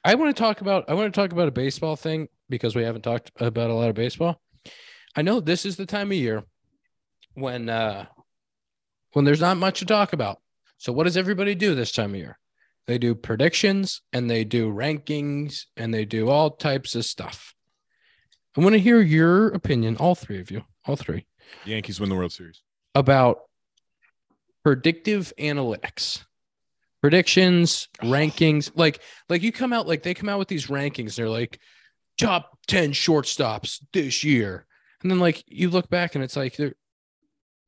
I want to talk about I want to talk about a baseball thing because we haven't talked about a lot of baseball. I know this is the time of year when uh when there's not much to talk about. So what does everybody do this time of year? They do predictions and they do rankings and they do all types of stuff. I want to hear your opinion, all three of you, all three, Yankees win the World Series. about predictive analytics. Predictions, rankings, like like you come out like they come out with these rankings. They're like top 10 shortstops this year. And then like you look back and it's like they're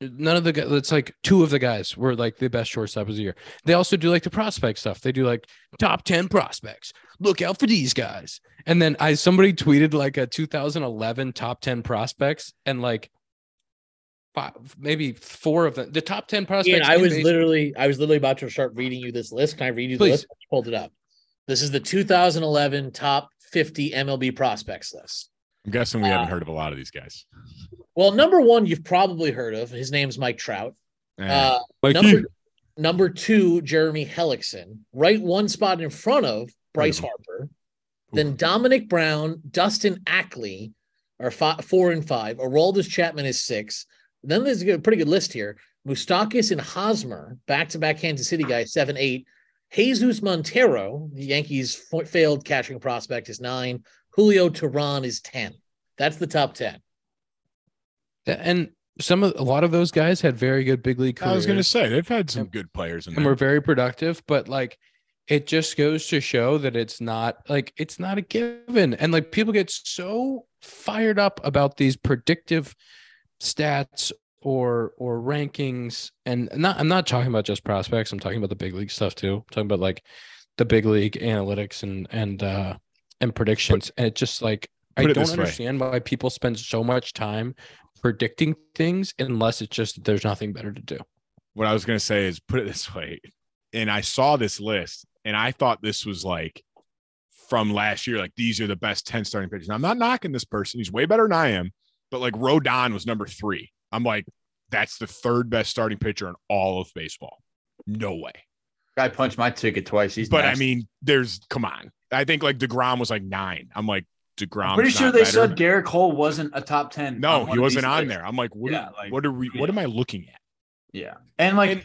none of the guys it's like two of the guys were like the best shortstop of the year. They also do like the prospect stuff. They do like top 10 prospects. Look out for these guys. And then I somebody tweeted like a 2011 top 10 prospects and like five, maybe four of them. The top 10 prospects. Ian, I was base- literally, I was literally about to start reading you this list. Can I read you the list? I pulled it up. This is the 2011 top 50 MLB prospects list. I'm guessing we haven't Uh, heard of a lot of these guys. Well, number one, you've probably heard of. His name's Mike Trout. Uh, like number you. number two, Jeremy Hellickson, right one spot in front of Bryce Heard Harper. Then Domonic Brown, Dustin Ackley are fi- four and five. Aroldis Chapman is six. Then there's a pretty good list here. Moustakas and Hosmer, back to back Kansas City guys, seven, eight. Jesus Montero, the Yankees' f- failed catching prospect, is nine. Julio Teheran is 10. That's the top 10. and some of a lot of those guys had very good big league careers. I was going to say they've had some good players in and there. were very productive, but like it just goes to show that it's not like it's not a given. And like people get so fired up about these predictive stats or or rankings and not I'm not talking about just prospects, I'm talking about the big league stuff too. I'm talking about like the big league analytics and and uh and predictions. and it just like I don't this way. understand why people spend so much time predicting things unless it's just that there's nothing better to do. what I was going to say is put it this way. And I saw this list and I thought this was like from last year, like these are the best 10 starting pitchers. Now, I'm not knocking this person. He's way better than I am, but like Rodon was number three. I'm like, that's the third best starting pitcher in all of baseball. No way. Guy punched my ticket twice. He's but I mean, there's come on. I think like DeGrom was like nine. I'm like, DeGrom. Pretty sure they said Gerrit Cole wasn't a top ten. no, on he wasn't on there. I'm like, what, Yeah, are, like- what are we, what am I looking at? Yeah, and like And-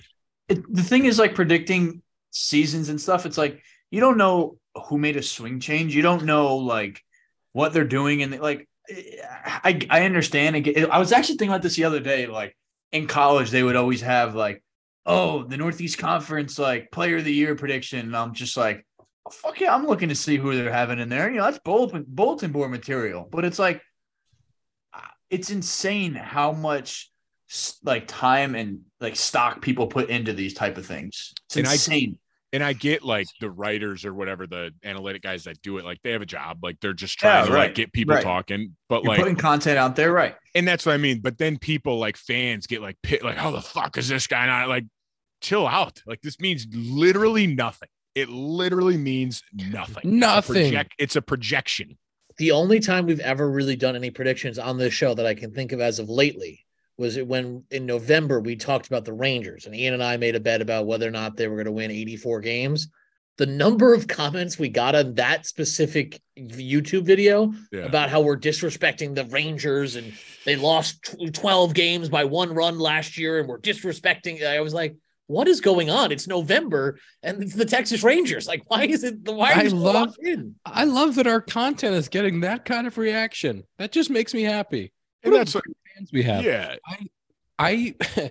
it, the thing is, like predicting seasons and stuff. It's like you don't know who made a swing change. You don't know like what they're doing, and like I I understand. I was actually thinking about this the other day. Like in college, they would always have like, oh, the Northeast Conference like Player of the Year prediction, and I'm just like. oh, Fuck yeah! I'm looking to see who they're having in there. You know, that's bulletin bulletin board material. But it's like, uh, it's insane how much like time and like stock people put into these type of things. It's And insane. And I get like the writers or whatever the analytic guys that do it, like they have a job, like they're just Yeah, trying to like get people right. talking. But You're like, putting content out there, right? and that's what I mean. But then people like fans get like pit, like, how the fuck is this guy not like? Chill out. Like this means literally nothing. It literally means nothing. It's a Nothing. project- It's a projection. The only time we've ever really done any predictions on this show that I can think of as of lately was it when in November we talked about the Rangers and Ian and I made a bet about whether or not they were going to win 84 games. The number of comments we got on that specific YouTube video Yeah. about how we're disrespecting the Rangers and they lost 12 games by one run last year and we're disrespecting. I was like, what is going on? It's November and it's the Texas Rangers. Like, why is it? The why are I you so love- locked in? I love that our content is getting that kind of reaction. That just makes me happy. And that's what, fans we have. yeah. I I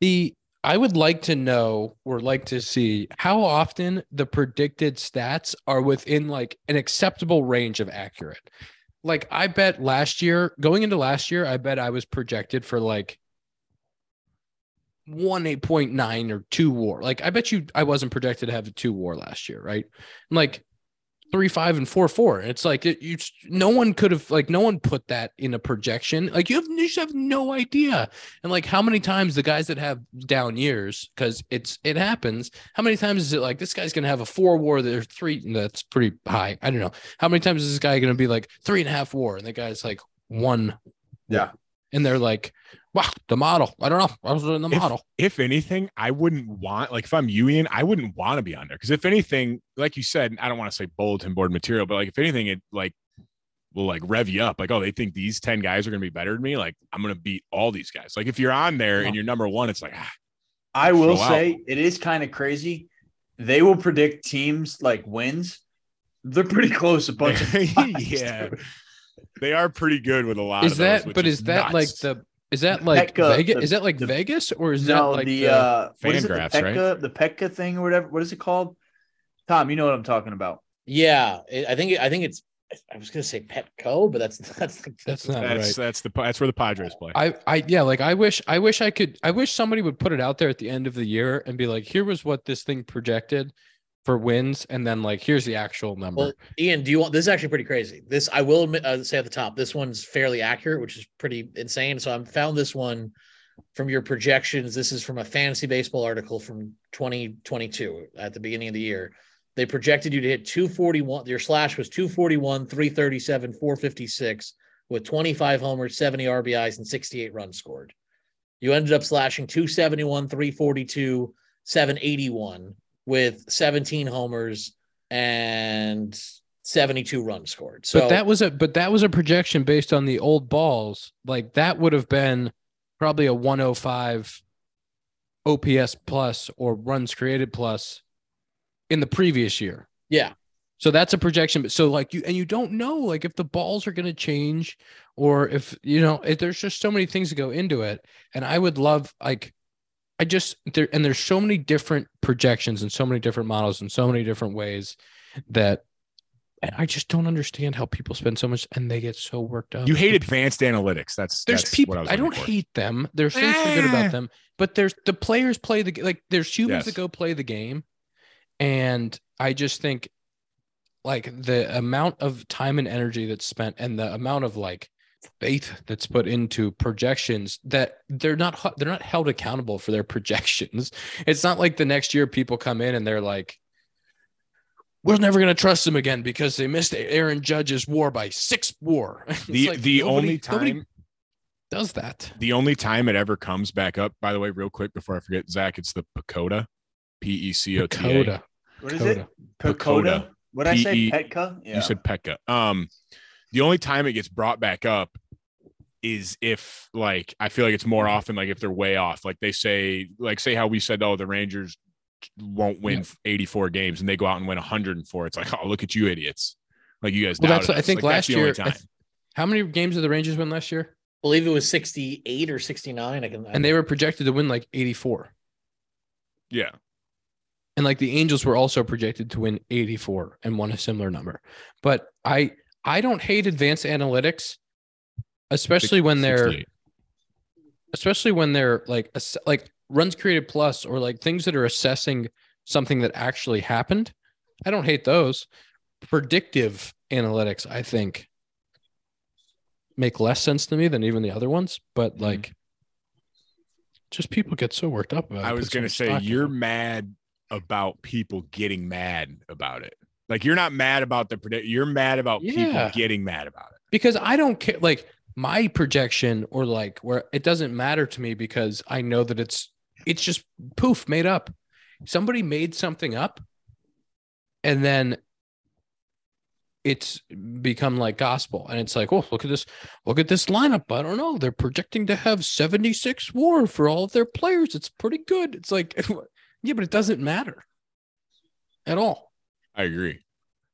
the I would like to know or like to see how often the predicted stats are within like an acceptable range of accurate. Like I bet last year, going into last year, I bet I was projected for like one eight point nine or two war. Like I bet you I wasn't projected to have a two war last year, right? Like three five and four four. It's like it, you no one could have like no one put that in a projection. Like you have you just have no idea. And like how many times the guys that have down years because it's it happens. How many times is it like this guy's gonna have a four war? There's three. That's pretty high. I don't know. How many times is this guy gonna be like three and a half war? And the guy's like one. Yeah. And they're like, wow, the model. I don't know. I was in the If- model. if anything, I wouldn't want like if I'm you, Ian, I wouldn't want to be on there because if anything, like you said, I don't want to say bulletin board material, but like if anything, it like will like rev you up. Like, oh, they think these ten guys are gonna be better than me. Like, I'm gonna beat all these guys. Like, if you're on there Yeah. and you're number one, it's like, ah, I will Show out. say it is kind of crazy. They will predict teams like wins. They're pretty close. A bunch of times, yeah, dude. they are pretty good with a lot. Is of that those, which but is that nuts. like the is that like Pekka- Vegas? the- is that like the- Vegas or is that like the, the, uh what is it, the Fangraphs, right? The Pekka thing or whatever. What is it called? Tom, you know what I'm talking about. Yeah, it- I think I think it's. I was gonna say Petco, but that's that's That's not that's right. that's the that's where the Padres play. I I yeah, like I wish I wish I could I wish somebody would put it out there at the end of the year and be like, here was what this thing projected for wins, and then like here's the actual number. Well, Ian, do you want this is actually pretty crazy. This I will admit, uh, say at the top, this one's fairly accurate, which is pretty insane. So I found this one from your projections. This is from a fantasy baseball article from 2022 at the beginning of the year. They projected you to hit 241. Your slash was 241, 337, 456 with 25 homers, 70 RBIs, and 68 runs scored. You ended up slashing 271, 342, 781 with 17 homers and 72 runs scored. So but that was a but that was a projection based on the old balls. Like that would have been probably a 105 OPS plus or runs created plus in the previous year. yeah, So that's a projection. But so like you and you don't know like if the balls are going to change or if you know if there's just so many things that go into it. And I would love like I just there and there's so many different projections and so many different models and so many different ways that and I just don't understand how people spend so much and they get so worked up. you hate advanced analytics. That's there's that's people What I, was I, don't for. hate them. There's things are good Eh. about them, but there's the players play the like there's humans Yes. that go play the game. And I just think like the amount of time and energy that's spent and the amount of like faith that's put into projections that they're not they're not held accountable for their projections. It's not like the next year people come in and they're like we're never going to trust them again because they missed Aaron Judge's war by six war. The like the nobody- only time does that. the only time it ever comes back up, by the way, real quick before I forget, Zach, it's the PECOTA, P E C O T A. Coda. What is it? PECOTA. PECOTA. What did I say? P-E- Petka. Yeah. You said Pekka. Um, the only time it gets brought back up is if like I feel like it's more often like if they're way off. Like they say, like say how we said, oh, the Rangers won't win Yeah. 84 games and they go out and win 104. It's like, oh, look at you idiots. Like you guys. Well, that's doubted I think Like, last year. Time. th- how many games did the Rangers win last year? believe it was 68 or 69. I can And they were projected to win like 84. yeah. And like the Angels were also projected to win 84 and won a similar number. But I I don't hate advanced analytics, especially when they're especially when they're like like runs created plus or like things that are assessing something that actually happened. I don't hate those. Predictive analytics, I think, make less sense to me than even the other ones. But like, just people get so worked up about. I put was gonna say you're mad about people getting mad about it. Like you're not mad about the predict. You're mad about people getting mad about it. because I don't care. Like my projection, or like where it doesn't matter to me because I know that it's it's just poof made up. Somebody made something up, and then it's become like gospel, and it's like, oh, look at this, look at this lineup. I don't know. They're projecting to have seventy six WAR for all of their players. It's pretty good. It's like, yeah, but it doesn't matter at all. I agree.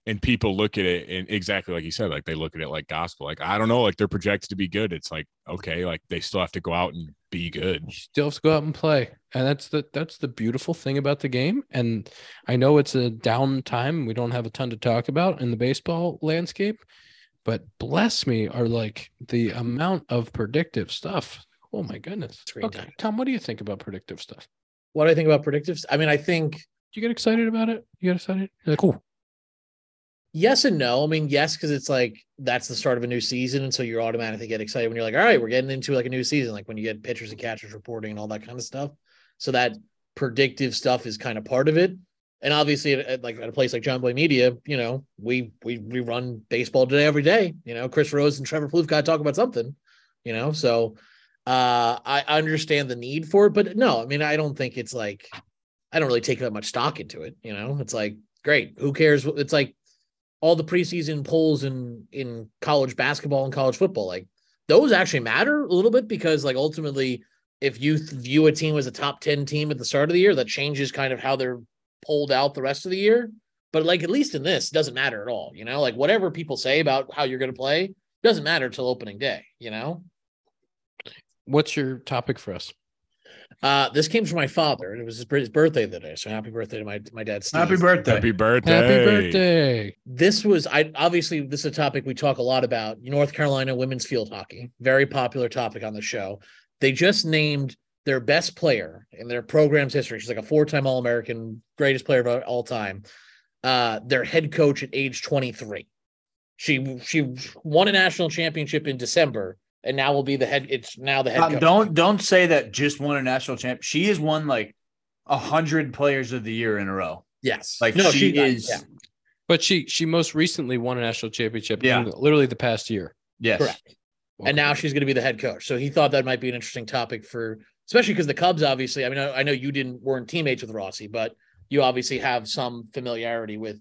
And people look at it and exactly like you said, like they look at it like gospel. Like, I don't know, like they're projected to be good. It's like, okay, like they still have to go out and be good. you still have to go out and play and that's the that's the beautiful thing about the game and i know it's a down time we don't have a ton to talk about in the baseball landscape but bless me are like the amount of predictive stuff oh my goodness okay tom what do you think about predictive stuff What do I think about predictives? I mean, I think do you get excited about it you get excited you're like yes and no. I mean, yes, because it's like that's the start of a new season, and so you automatically get excited when you're like, all right, we're getting into like a new season, like when you get pitchers and catchers reporting and all that kind of stuff. So that predictive stuff is kind of part of it. And obviously, at, at, like at a place like Jomboy Media, you know, we we we run baseball today every day. You know, Chris Rose and Trevor Plouffe got to talk about something. You know, so uh I understand the need for it, but no, I mean, I don't think it's like I don't really take that much stock into it. You know, it's like great, who cares? It's like all the preseason polls in in college basketball and college football like those actually matter a little bit because like ultimately if you view a team as a top 10 team at the start of the year, that changes kind of how they're pulled out the rest of the year. But like at least in this, doesn't matter at all. You know, like whatever people say about how you're going to play doesn't matter till opening day. You know, What's your topic for us? Uh, this came from my father, and it was his, bir- his birthday today. So happy birthday to my my dad. Steve. Happy birthday. Happy birthday. Happy birthday. this was I obviously this is a topic we talk a lot about. North Carolina women's field hockey, very popular topic on the show. They just named their best player in their program's history. She's like a four-time All-American, greatest player of all time. Uh, their head coach at age 23. She she won a national championship in December, and now will be the head. It's now the head Um, coach. don't don't say that just won a national champ. She has won like a hundred players of the year in a row. yes, Like no, she, she is. yeah, But she she most recently won a national championship Yeah. in literally the past year. Yes. correct. and now she's going to be the head coach. So he thought that might be an interesting topic for, especially because the Cubs, obviously. I mean, I, I know you didn't weren't teammates with Rossy, but you obviously have some familiarity with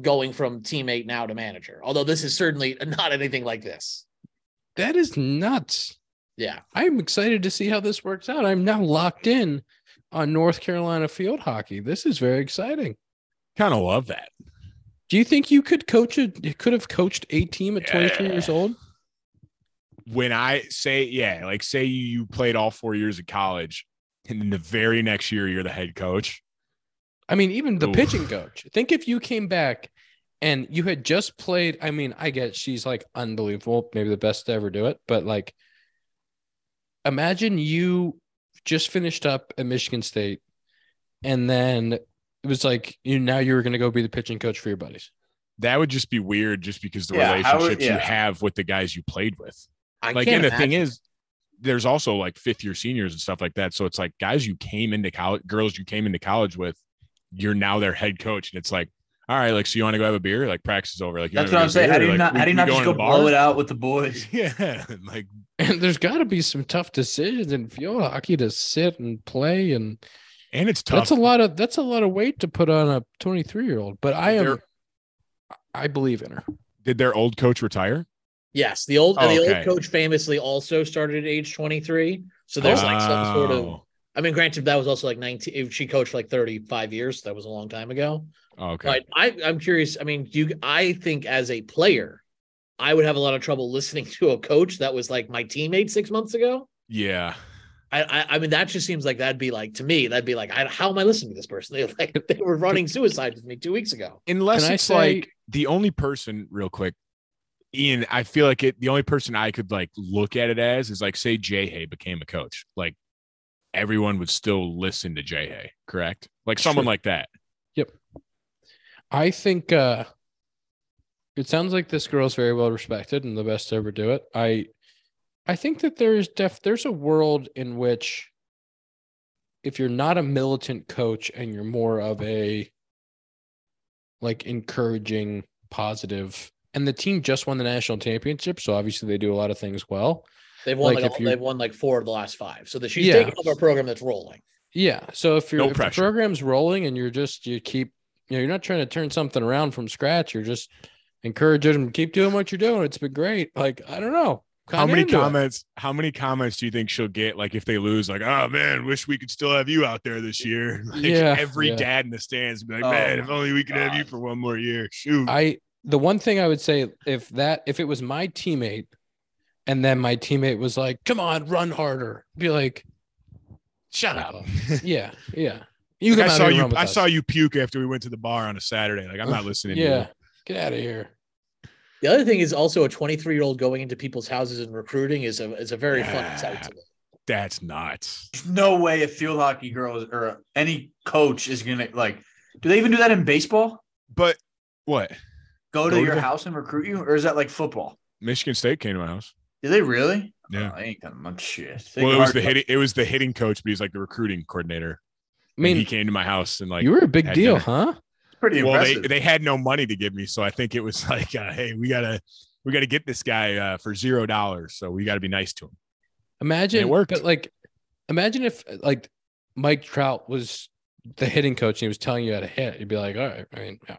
going from teammate now to manager. Although this is certainly not anything like this. That is nuts. Yeah, I'm excited to see how this works out. I'm now locked in on North Carolina field hockey. This is very exciting. Kind of love that. Do you think you could coach a you could have coached a team at 23 years old? When I say, yeah, like say you, you played all four years of college and then the very next year you're the head coach. I mean, even the Oof. pitching coach. Think if you came back and you had just played. I mean, I get she's like unbelievable, maybe the best to ever do it, but like, imagine you just finished up at Michigan State, and then it was like you now you were going to go be the pitching coach for your buddies. That would just be weird just because the Yeah, how would- relationships you have with the guys you played with. I like, and the thing is, there's also like fifth year seniors and stuff like that. So it's like guys you came into college, girls you came into college with, you're now their head coach. And it's like, all right, like, so you want to go have a beer? Like, practice is over. Like, you That's what I'm saying. How do you like, not? we- How do you not just go the blow it out with the boys? Yeah. Like, And there's got to be some tough decisions in field hockey to sit and play, and and it's tough. that's a lot of that's a lot of weight to put on a 23 year old. But I am, There- I believe in her. Did their old coach retire? yes, the old Oh, the okay. old coach famously also started at age 23. So there's like some sort of. Oh. I mean, granted, that was also like 19. She coached like 35 years. So that was a long time ago. Oh, okay. But I, I'm curious. I mean, do you, I think as a player, I would have a lot of trouble listening to a coach that was like my teammate six months ago. Yeah. I, I, I mean, that just seems like that'd be like to me, that'd be like, I, how am I listening to this person? They like they were running suicide with me two weeks ago. Unless Can it's say- like the only person, real quick, Ian, I feel like it the only person I could like look at it as is like say J-Hey became a coach. Like everyone would still listen to J-Hey, correct? Like someone Sure. like that. Yep. I think uh it sounds like this girl's very well respected and the best to ever do it. I I think that there's def there's a world in which if you're not a militant coach and you're more of a like encouraging, positive, and the team just won the national championship, so obviously they do a lot of things well. They've won Like, like, if a- they've won like four of the last five. So that she's Yeah. taking over a program that's rolling. Yeah. So if you're No if program's rolling and you're just you keep you know you're not trying to turn something around from scratch, you're just encouraging them to keep doing what you're doing. It's been great. Like I don't know. How Kinda many into it. comments? How many comments do you think she'll get? Like if they lose, like, oh man, wish we could still have you out there this year. Like Yeah, every yeah. dad in the stands be like, Oh, man, if only we could have you for one more year. Shoot. I the one thing I would say if that if it was my teammate and then my teammate was like, "Come on, run harder," be like, Shut up. "Yeah, yeah." You Like, come I out saw here you. I us. saw you puke after we went to the bar on a Saturday. Like I'm not listening. Yeah, you. get out of here. The other thing is also a 23 year old going into people's houses and recruiting is a is a very fun Yeah. sight to me. That's nuts. There's no way a field hockey girl or any coach is gonna like. Do they even do that in baseball? But what? Go to Go to your the- house and recruit you, or is that like football? Michigan State came to my house. Do they really? Yeah. Oh, I ain't got much shit. Well, it was the hardly- hitting. It was the hitting coach, but he's like the recruiting coordinator. I mean, and he came to my house and like you were a big deal, dinner. huh? It's pretty well, they, impressive. they had no money to give me, so I think it was like, uh, hey, we gotta we gotta get this guy uh, for zero dollars, so we got to be nice to him. Imagine it worked. But like, imagine if like Mike Trout was the hitting coach and he was telling you how to hit. You'd be like, all right. I mean, yeah,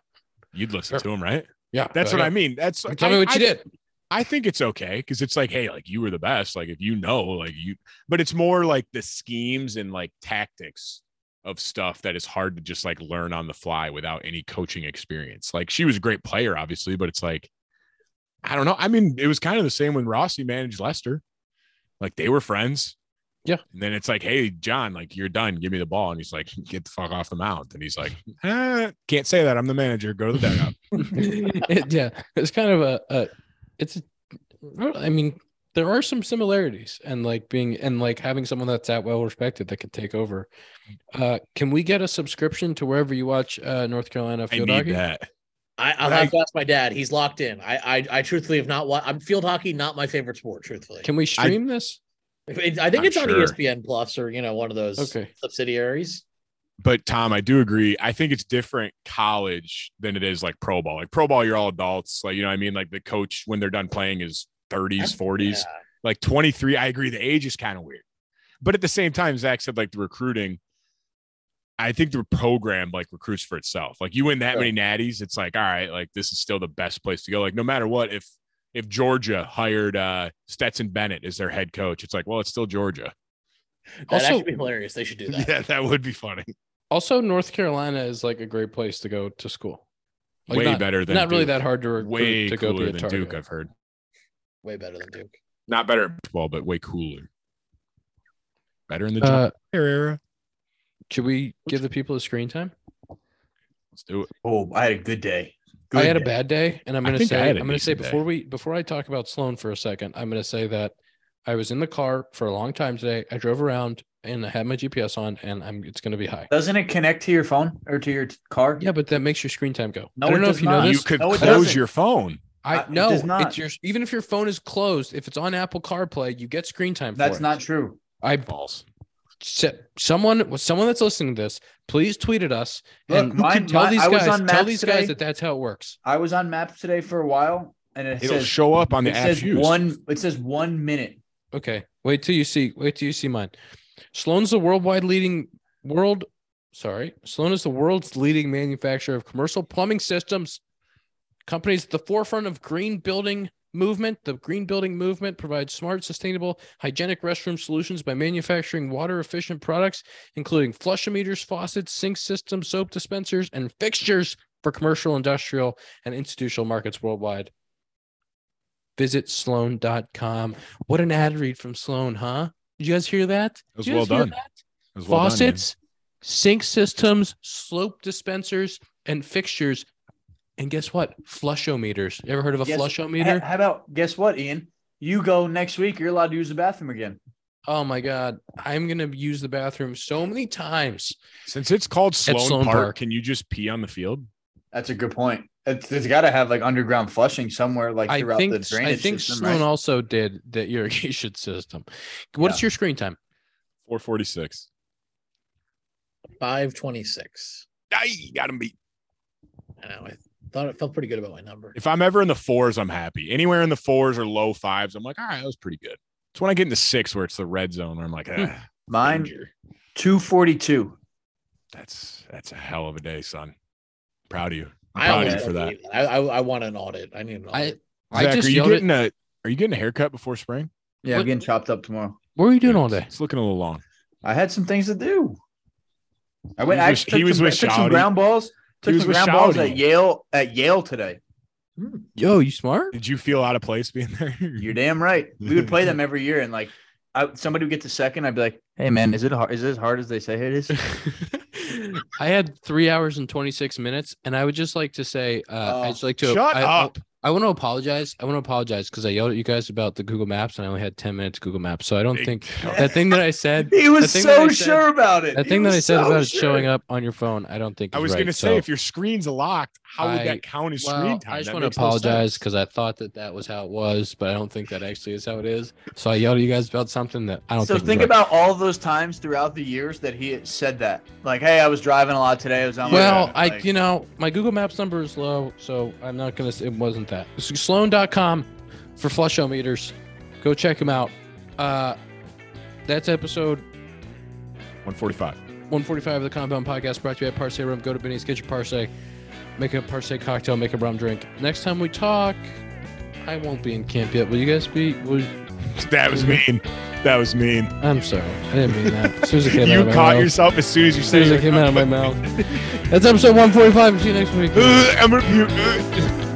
You'd listen Sure. to him, right? yeah. That's what I mean. That's Tell me what you I- did. I think it's okay because it's like, hey, like you were the best. Like if you know, like you, but it's more like the schemes and like tactics of stuff that is hard to just like learn on the fly without any coaching experience. Like she was a great player, obviously, but it's like, I don't know. I mean, it was kind of the same when Rossy managed Lester. Like they were friends. Yeah. And then it's like, hey, Jon, like you're done. Give me the ball. And he's like, get the fuck off the mound. And he's like, ah, can't say that. I'm the manager. Go to the dugout. It- yeah, it's kind of a, a it's. I mean, there are some similarities, and like being and like having someone that's that well respected that can take over. Uh, can we get a subscription to wherever you watch uh, North Carolina I field need hockey? that. I, I'll have to ask my dad. He's locked in. I I, I truthfully have not watched. I'm field hockey, not my favorite sport. Truthfully, Can we stream this? I think I'm it's on E. ESPN Plus or you know one of those Okay. subsidiaries. But Tom, I do agree. I think it's different college than it is like pro ball. Like pro ball, you're all adults. Like, you know what I mean? Like the coach, when they're done playing, is 30s, 40s. Yeah. Like 23, I agree. The age is kind of weird. But at the same time, Zach said like the recruiting, I think the program like recruits for itself. Like you win that Sure. many natties, it's like, all right, like this is still the best place to go. Like no matter what, if if Georgia hired uh Stetson Bennett as their head coach, it's like, well, it's still Georgia. That'd Also- actually be hilarious. They should do that. Yeah, that would be funny. Also, North Carolina is like a great place to go to school. Like, Way not, better than not really that hard to recruit way to go be cooler than Tar Duke, I've heard. Way better than Duke. Not better at football, but way cooler. Better in the Uh, John era. should we give the people a screen time? Let's do it. Oh, I had a good day. I Good had a bad day, and I'm going to think I say, had a I'm going to say decent day. before we before I talk about Sloan for a second, I'm going to say that I was in the car for a long time today. I drove around and I have my GPS on, and I'm it's going to be high. Doesn't it connect to your phone or to your t- car? Yeah, but that makes your screen time go. No, I don't it know does if you know not. this. You could No, close doesn't. your phone. I Uh, it no, not. it's your even if your phone is closed, if it's on Apple CarPlay, you get screen time. For That's it. not true. Eyeballs. Someone someone that's listening to this, please tweet at us Look, and mine- tell mine- these guys on tell these today. guys that that's how it works. I was on Maps today for a while, and it It'll says show up on the it apps says used. one. It says one minute. Okay, wait till you see. Wait till you see mine. Sloan's the worldwide leading world. Sorry, Sloan is the world's leading manufacturer of commercial plumbing systems. Companies at the forefront of green building movement. The green building movement provides smart, sustainable, hygienic restroom solutions by manufacturing water efficient products, including flushometers, faucets, sink systems, soap dispensers, and fixtures for commercial, industrial, and institutional markets worldwide. Visit sloan.com. What an ad read from Sloan, huh? Did you guys hear that? That was Did you well done. that? It was well done. Faucets, sink systems, slope dispensers, and fixtures. And guess what? Flushometers. You ever heard of a Guess- flushometer? Ha- How about guess what, Ian? You go next week. You're allowed to use the bathroom again. Oh my God. I'm going to use the bathroom so many times. Since it's called Sloan, Sloan Park, Park. can you just pee on the field? That's a good point. It's, it's got to have like underground flushing somewhere, like I throughout think the drainage I think system, Sloan right? also did the irrigation system. What's Yeah. your screen time? 446. Five twenty six. Aye, got him beat. I know. I thought it felt pretty good about my number. If I'm ever in the fours, I'm happy. Anywhere in the fours or low fives, I'm like, all right, that was pretty good. It's when I get into six where it's the red zone where I'm like, ah, Mine danger. two forty two. That's that's a hell of a day, son. Proud of you. I'm I of you for that. I, I I want an audit. I need an audit. I Zach, just are you yelled it- getting a are you getting a haircut before spring? Yeah, What- I'm getting chopped up tomorrow. What were you doing all day? It's looking a little long. I had some things to do. I went. He I was- actually he was some, with I took some ground balls. Took was some with ground balls at Yale at Yale today. Hmm. Yo, you smart? Did you feel out of place being there? You're damn right. We would play them every year, and like, I, somebody would get to second. I'd be like, "Hey, man, is it hard? Is it as hard as they say it is?" I had three hours and 26 minutes, and I would just like to say, uh, I'd just like to shut I, up. I, want to apologize. I want to apologize because I yelled at you guys about the Google Maps, and I only had 10 minutes Google Maps. So I don't think that thing that I said, He was so I said- sure about it. that He thing that I said so about it sure. showing up on your phone, I don't think. I was right. gonna say So- if your screen's locked, how would that count as well, screen time? I just want to apologize sense. because I thought that that was how it was, but I don't think that actually is how it is. So I yelled at you guys about something that I don't So think. is think right. about all those times throughout the years that he said that. Like, hey, I was driving a lot today. I was on my Well, I like- you know my Google Maps number is low, so I'm not gonna. say It wasn't that. Sloan.com for flushometers. Go check them out. Uh, that's episode 145. 145 of the Compound Podcast, brought to you by Parce Rum. Go to Benny's, get your Parce, make a Parce cocktail, make a rum drink. Next time we talk, I won't be in camp yet. Will you guys be? Will, That was mean. That was mean. I'm sorry. I didn't mean that. As soon as it came out You of my caught mouth. yourself as soon as you As soon said as it came out of my mouth. That's episode 145. See you next week. I'm gonna puke.